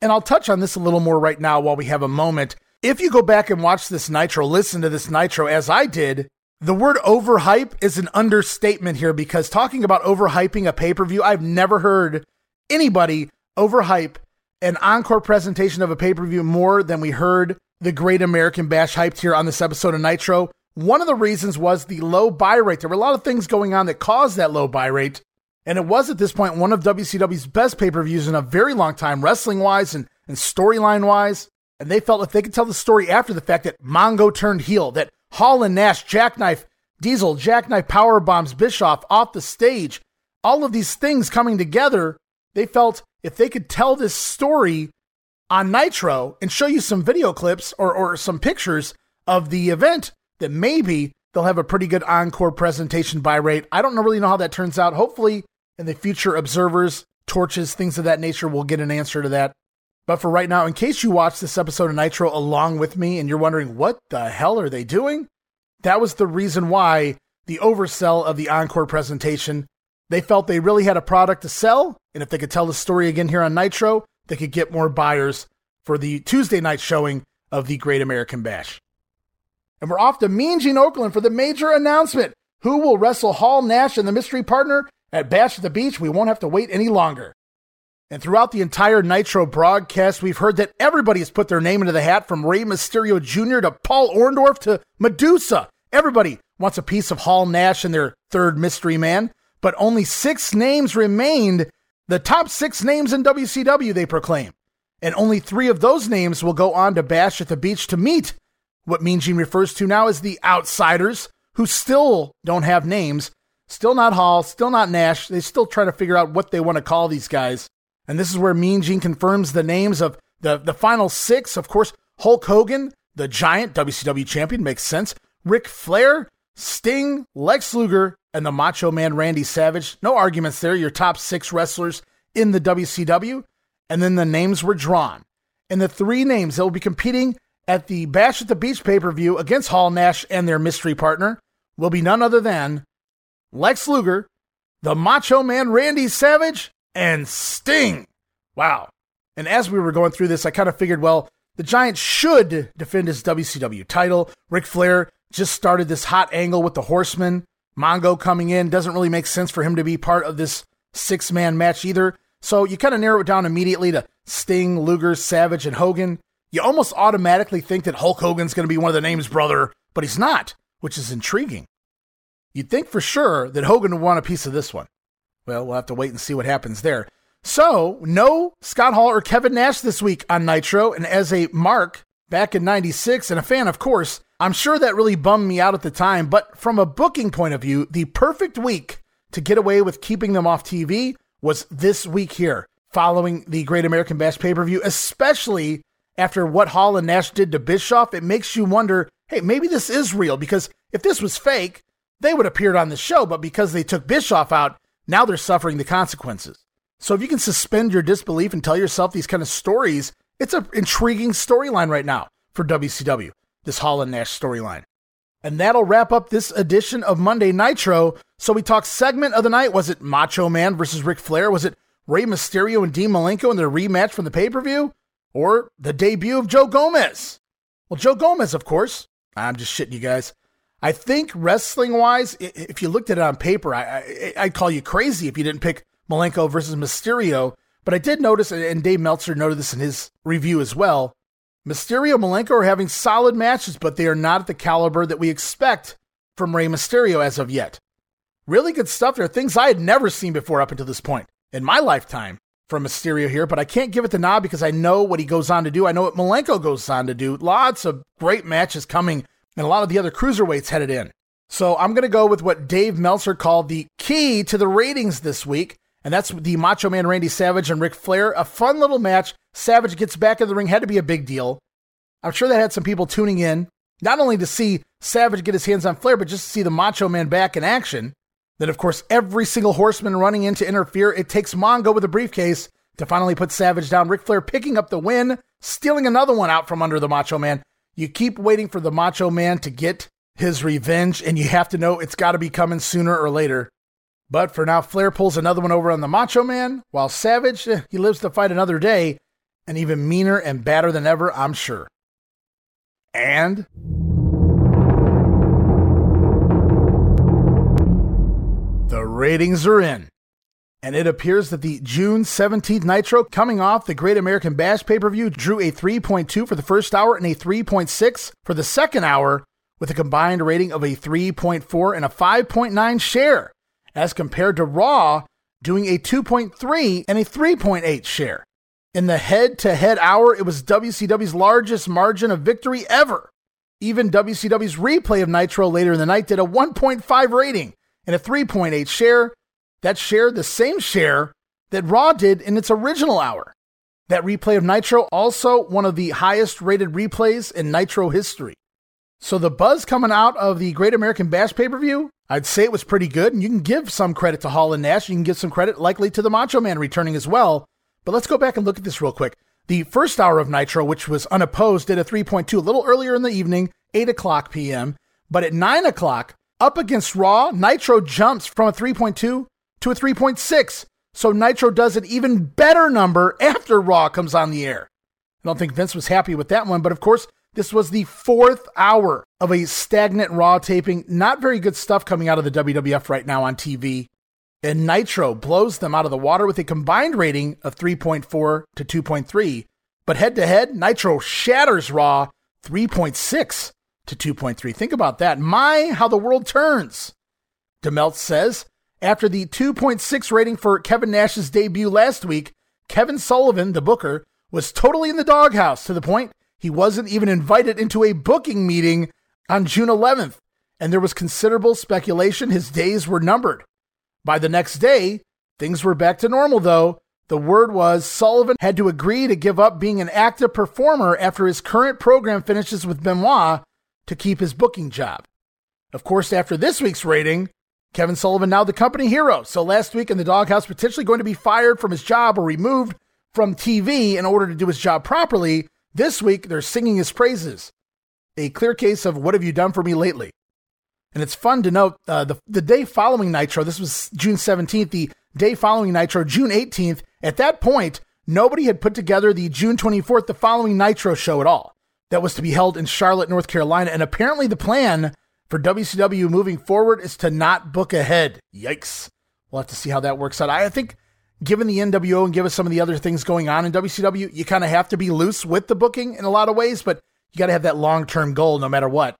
And I'll touch on this a little more right now while we have a moment. If you go back and watch this Nitro, listen to this Nitro as I did, the word overhype is an understatement here because talking about overhyping a pay per view, I've never heard anybody overhype an encore presentation of a pay per view more than we heard the Great American Bash hyped here on this episode of Nitro. One of the reasons was the low buy rate. There were a lot of things going on that caused that low buy rate. And it was at this point one of WCW's best pay per views in a very long time, wrestling wise and, and storyline wise. And they felt if they could tell the story after the fact that Mongo turned heel, that Hall and Nash jackknife Diesel, jackknife power bombs Bischoff off the stage, all of these things coming together, they felt if they could tell this story on Nitro and show you some video clips or, or some pictures of the event, that maybe they'll have a pretty good encore presentation buy rate. I don't really know how that turns out. Hopefully, in the future, observers, torches, things of that nature will get an answer to that. But for right now, in case you watched this episode of Nitro along with me and you're wondering what the hell are they doing, that was the reason why the oversell of the encore presentation. They felt they really had a product to sell, and if they could tell the story again here on Nitro, they could get more buyers for the Tuesday night showing of the Great American Bash. And we're off to Mean Gene Okerlund for the major announcement. Who will wrestle Hall Nash and the mystery partner at Bash at the Beach? We won't have to wait any longer. And throughout the entire Nitro broadcast, we've heard that everybody has put their name into the hat from Rey Mysterio Jr. to Paul Orndorff to Medusa. Everybody wants a piece of Hall Nash and their third mystery man, but only six names remained. The top six names in WCW, they proclaim. And only three of those names will go on to Bash at the Beach to meet what Mean Gene refers to now as the outsiders, who still don't have names, still not Hall, still not Nash. They still try to figure out what they want to call these guys. And this is where Mean Gene confirms the names of the, the final six. Of course, Hulk Hogan, the giant WCW champion, makes sense. Ric Flair, Sting, Lex Luger, and the Macho Man Randy Savage. No arguments there. Your top six wrestlers in the WCW. And then the names were drawn. And the three names that will be competing at the Bash at the Beach pay per view against Hall Nash and their mystery partner will be none other than Lex Luger, the Macho Man Randy Savage, and Sting. Wow. And as we were going through this, I kind of figured, well, the Giant should defend his WCW title. Ric Flair just started this hot angle with the Horseman. Mongo coming in doesn't really make sense for him to be part of this six man match either. So you kind of narrow it down immediately to Sting, Luger, Savage, and Hogan. You almost automatically think that Hulk Hogan's going to be one of the names, brother, but he's not, which is intriguing. You'd think for sure that Hogan would want a piece of this one. Well, we'll have to wait and see what happens there. So, no Scott Hall or Kevin Nash this week on Nitro. And as a mark back in 96 and a fan, of course, I'm sure that really bummed me out at the time. But from a booking point of view, the perfect week to get away with keeping them off TV was this week here, following the Great American Bash pay per view, especially after what Hall and Nash did to Bischoff. It makes you wonder hey, maybe this is real because if this was fake, they would have appeared on the show. But because they took Bischoff out, now they're suffering the consequences. So if you can suspend your disbelief and tell yourself these kind of stories, it's an intriguing storyline right now for WCW, this Hall and Nash storyline. And that'll wrap up this edition of Monday Nitro. So we talked segment of the night. Was it Macho Man versus Ric Flair? Was it Rey Mysterio and Dean Malenko in their rematch from the pay per view? Or the debut of Joe Gomez? Well, Joe Gomez, of course. I'm just shitting you guys. I think wrestling wise, if you looked at it on paper, I, would call you crazy if you didn't pick Malenko versus Mysterio. But I did notice, and Dave Meltzer noted this in his review as well. Mysterio Malenko are having solid matches, but they are not at the caliber that we expect from Rey Mysterio as of yet. Really good stuff. There things I had never seen before up until this point in my lifetime from Mysterio here, but I can't give it the nod because I know what he goes on to do. I know what Malenko goes on to do. Lots of great matches coming and a lot of the other cruiserweights headed in. So I'm going to go with what Dave Meltzer called the key to the ratings this week, and that's the Macho Man Randy Savage and Ric Flair. A fun little match. Savage gets back in the ring, had to be a big deal. I'm sure that had some people tuning in, not only to see Savage get his hands on Flair, but just to see the Macho Man back in action. Then, of course, every single horseman running in to interfere. It takes Mongo with a briefcase to finally put Savage down. Ric Flair picking up the win, stealing another one out from under the Macho Man. You keep waiting for the Macho Man to get his revenge, and you have to know it's got to be coming sooner or later. But for now, Flair pulls another one over on the Macho Man, while Savage, eh, he lives to fight another day, and even meaner and badder than ever, I'm sure. And. Ratings are in. And it appears that the June 17th Nitro coming off the Great American Bash pay per view drew a 3.2 for the first hour and a 3.6 for the second hour, with a combined rating of a 3.4 and a 5.9 share, as compared to Raw doing a 2.3 and a 3.8 share. In the head to head hour, it was WCW's largest margin of victory ever. Even WCW's replay of Nitro later in the night did a 1.5 rating and a 3.8 share, that shared the same share that Raw did in its original hour. That replay of Nitro also one of the highest rated replays in Nitro history. So the buzz coming out of the Great American Bash pay-per-view, I'd say it was pretty good, and you can give some credit to Hall and Nash. You can give some credit likely to the Macho Man returning as well. But let's go back and look at this real quick. The first hour of Nitro, which was unopposed, did a 3.2 a little earlier in the evening, 8 o'clock p.m. But at 9 o'clock, up against Raw, Nitro jumps from a 3.2 to a 3.6. So Nitro does an even better number after Raw comes on the air. I don't think Vince was happy with that one, but of course, this was the fourth hour of a stagnant Raw taping. Not very good stuff coming out of the WWF right now on TV. And Nitro blows them out of the water with a combined rating of 3.4 to 2.3. But head to head, Nitro shatters Raw 3.6 to 2.3. Think about that. My, how the world turns. Dave Meltzer says after the 2.6 rating for Kevin Nash's debut last week, Kevin Sullivan, the booker, was totally in the doghouse to the point he wasn't even invited into a booking meeting on June 11th, and there was considerable speculation his days were numbered. By the next day, things were back to normal, though. The word was Sullivan had to agree to give up being an active performer after his current program finishes with Benoit to keep his booking job. Of course, after this week's rating, Kevin Sullivan now the company hero. So last week in the doghouse, potentially going to be fired from his job or removed from TV in order to do his job properly. This week, they're singing his praises. A clear case of what have you done for me lately? And it's fun to note uh, the, the day following Nitro, this was June 17th, the day following Nitro, June 18th, at that point, nobody had put together the June 24th, the following Nitro show at all. That was to be held in Charlotte, North Carolina. And apparently the plan for WCW moving forward is to not book ahead. Yikes. We'll have to see how that works out. I think given the NWO and given some of the other things going on in WCW, you kind of have to be loose with the booking in a lot of ways, but you got to have that long term goal no matter what.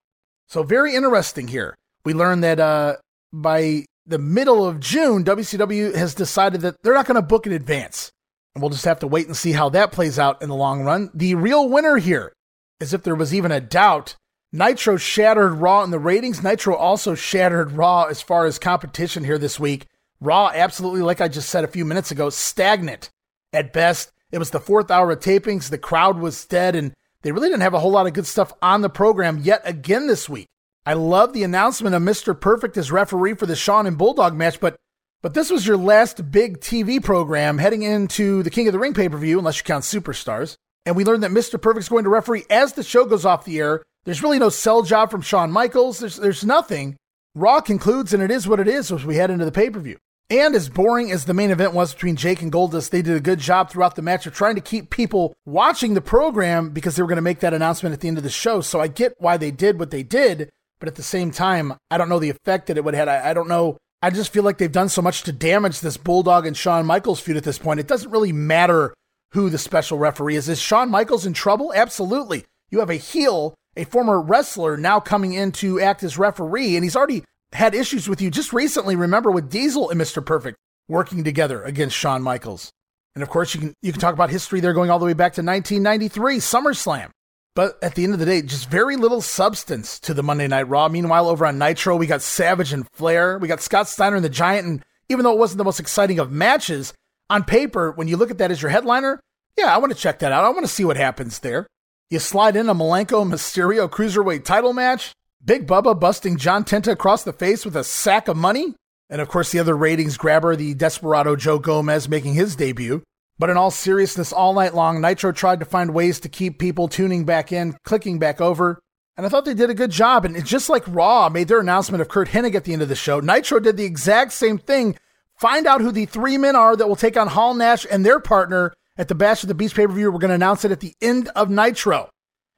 So, very interesting here. We learned that uh, by the middle of June, WCW has decided that they're not going to book in advance. And we'll just have to wait and see how that plays out in the long run. The real winner here, as if there was even a doubt, Nitro shattered Raw in the ratings. Nitro also shattered Raw as far as competition here this week. Raw, absolutely, like I just said a few minutes ago, stagnant at best. It was the fourth hour of tapings. The crowd was dead, and they really didn't have a whole lot of good stuff on the program yet again this week. I love the announcement of Mr. Perfect as referee for the Shawn and Bulldog match, but but this was your last big TV program heading into the King of the Ring pay per view, unless you count Superstars. And we learned that Mr. Perfect's going to referee as the show goes off the air. There's really no sell job from Shawn Michaels. There's there's nothing. Raw concludes, and it is what it is as we head into the pay per view. And as boring as the main event was between Jake and Goldust, they did a good job throughout the match of trying to keep people watching the program because they were going to make that announcement at the end of the show. So I get why they did what they did, but at the same time, I don't know the effect that it would have. I, I don't know. I just feel like they've done so much to damage this Bulldog and Shawn Michaels feud at this point. It doesn't really matter who the special referee is. Is Shawn Michaels in trouble? Absolutely. You have a heel, a former wrestler, now coming in to act as referee, and he's already had issues with you just recently. Remember with Diesel and Mr. Perfect working together against Shawn Michaels. And of course, you can you can talk about history there going all the way back to 1993 SummerSlam. But at the end of the day, just very little substance to the Monday Night Raw. Meanwhile, over on Nitro, we got Savage and Flair. We got Scott Steiner and the Giant. And even though it wasn't the most exciting of matches, on paper, when you look at that as your headliner, yeah, I want to check that out. I want to see what happens there. You slide in a Malenko Mysterio Cruiserweight title match. Big Bubba busting John Tenta across the face with a sack of money. And of course, the other ratings grabber, the Desperado Joe Gomez, making his debut. But in all seriousness, all night long, Nitro tried to find ways to keep people tuning back in, clicking back over. And I thought they did a good job. And it's just like Raw made their announcement of Curt Hennig at the end of the show, Nitro did the exact same thing. Find out who the three men are that will take on Hall Nash and their partner at the Bash of the Beach pay per view. We're going to announce it at the end of Nitro.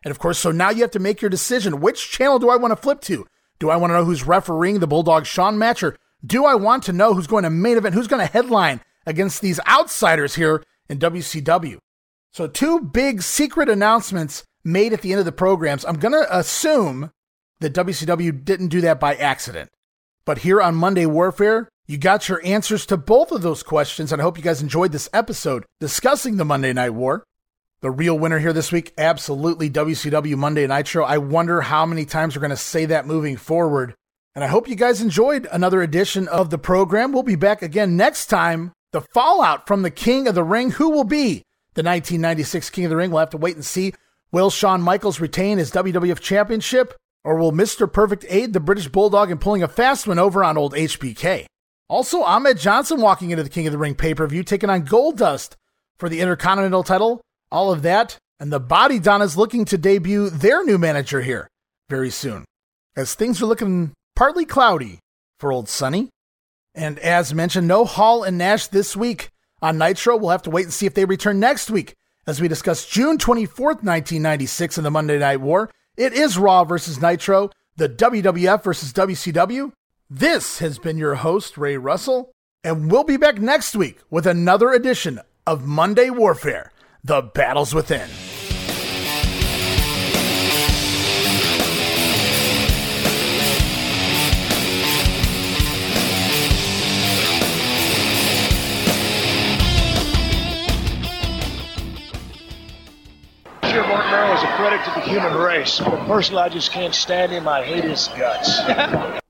And of course, so now you have to make your decision. Which channel do I want to flip to? Do I want to know who's refereeing the Bulldog Shawn Matcher? do I want to know who's going to main event, who's going to headline against these outsiders here in WCW? So, two big secret announcements made at the end of the programs. I'm going to assume that WCW didn't do that by accident. But here on Monday Warfare, you got your answers to both of those questions, and I hope you guys enjoyed this episode discussing the Monday Night War. The real winner here this week, absolutely WCW Monday Nitro. I wonder how many times we're going to say that moving forward. And I hope you guys enjoyed another edition of the program. We'll be back again next time. The fallout from the King of the Ring. Who will be the 1996 King of the Ring? We'll have to wait and see. Will Shawn Michaels retain his WWF Championship? Or will Mr. Perfect aid the British Bulldog in pulling a fast one over on old HBK? Also, Ahmed Johnson walking into the King of the Ring pay per view, taking on Goldust for the Intercontinental title all of that, and the Bodydonnas looking to debut their new manager here very soon, as things are looking partly cloudy for old Sunny. And as mentioned, no Hall and Nash this week on Nitro. We'll have to wait and see if they return next week as we discuss June 24th, 1996 in the Monday Night War. It is Raw versus Nitro, the WWF versus WCW. This has been your host, Ray Russell, and we'll be back next week with another edition of Monday Warfare the Battles Within. Mark is a credit to the human race, but personally, I just can't stand him. I hate his guts.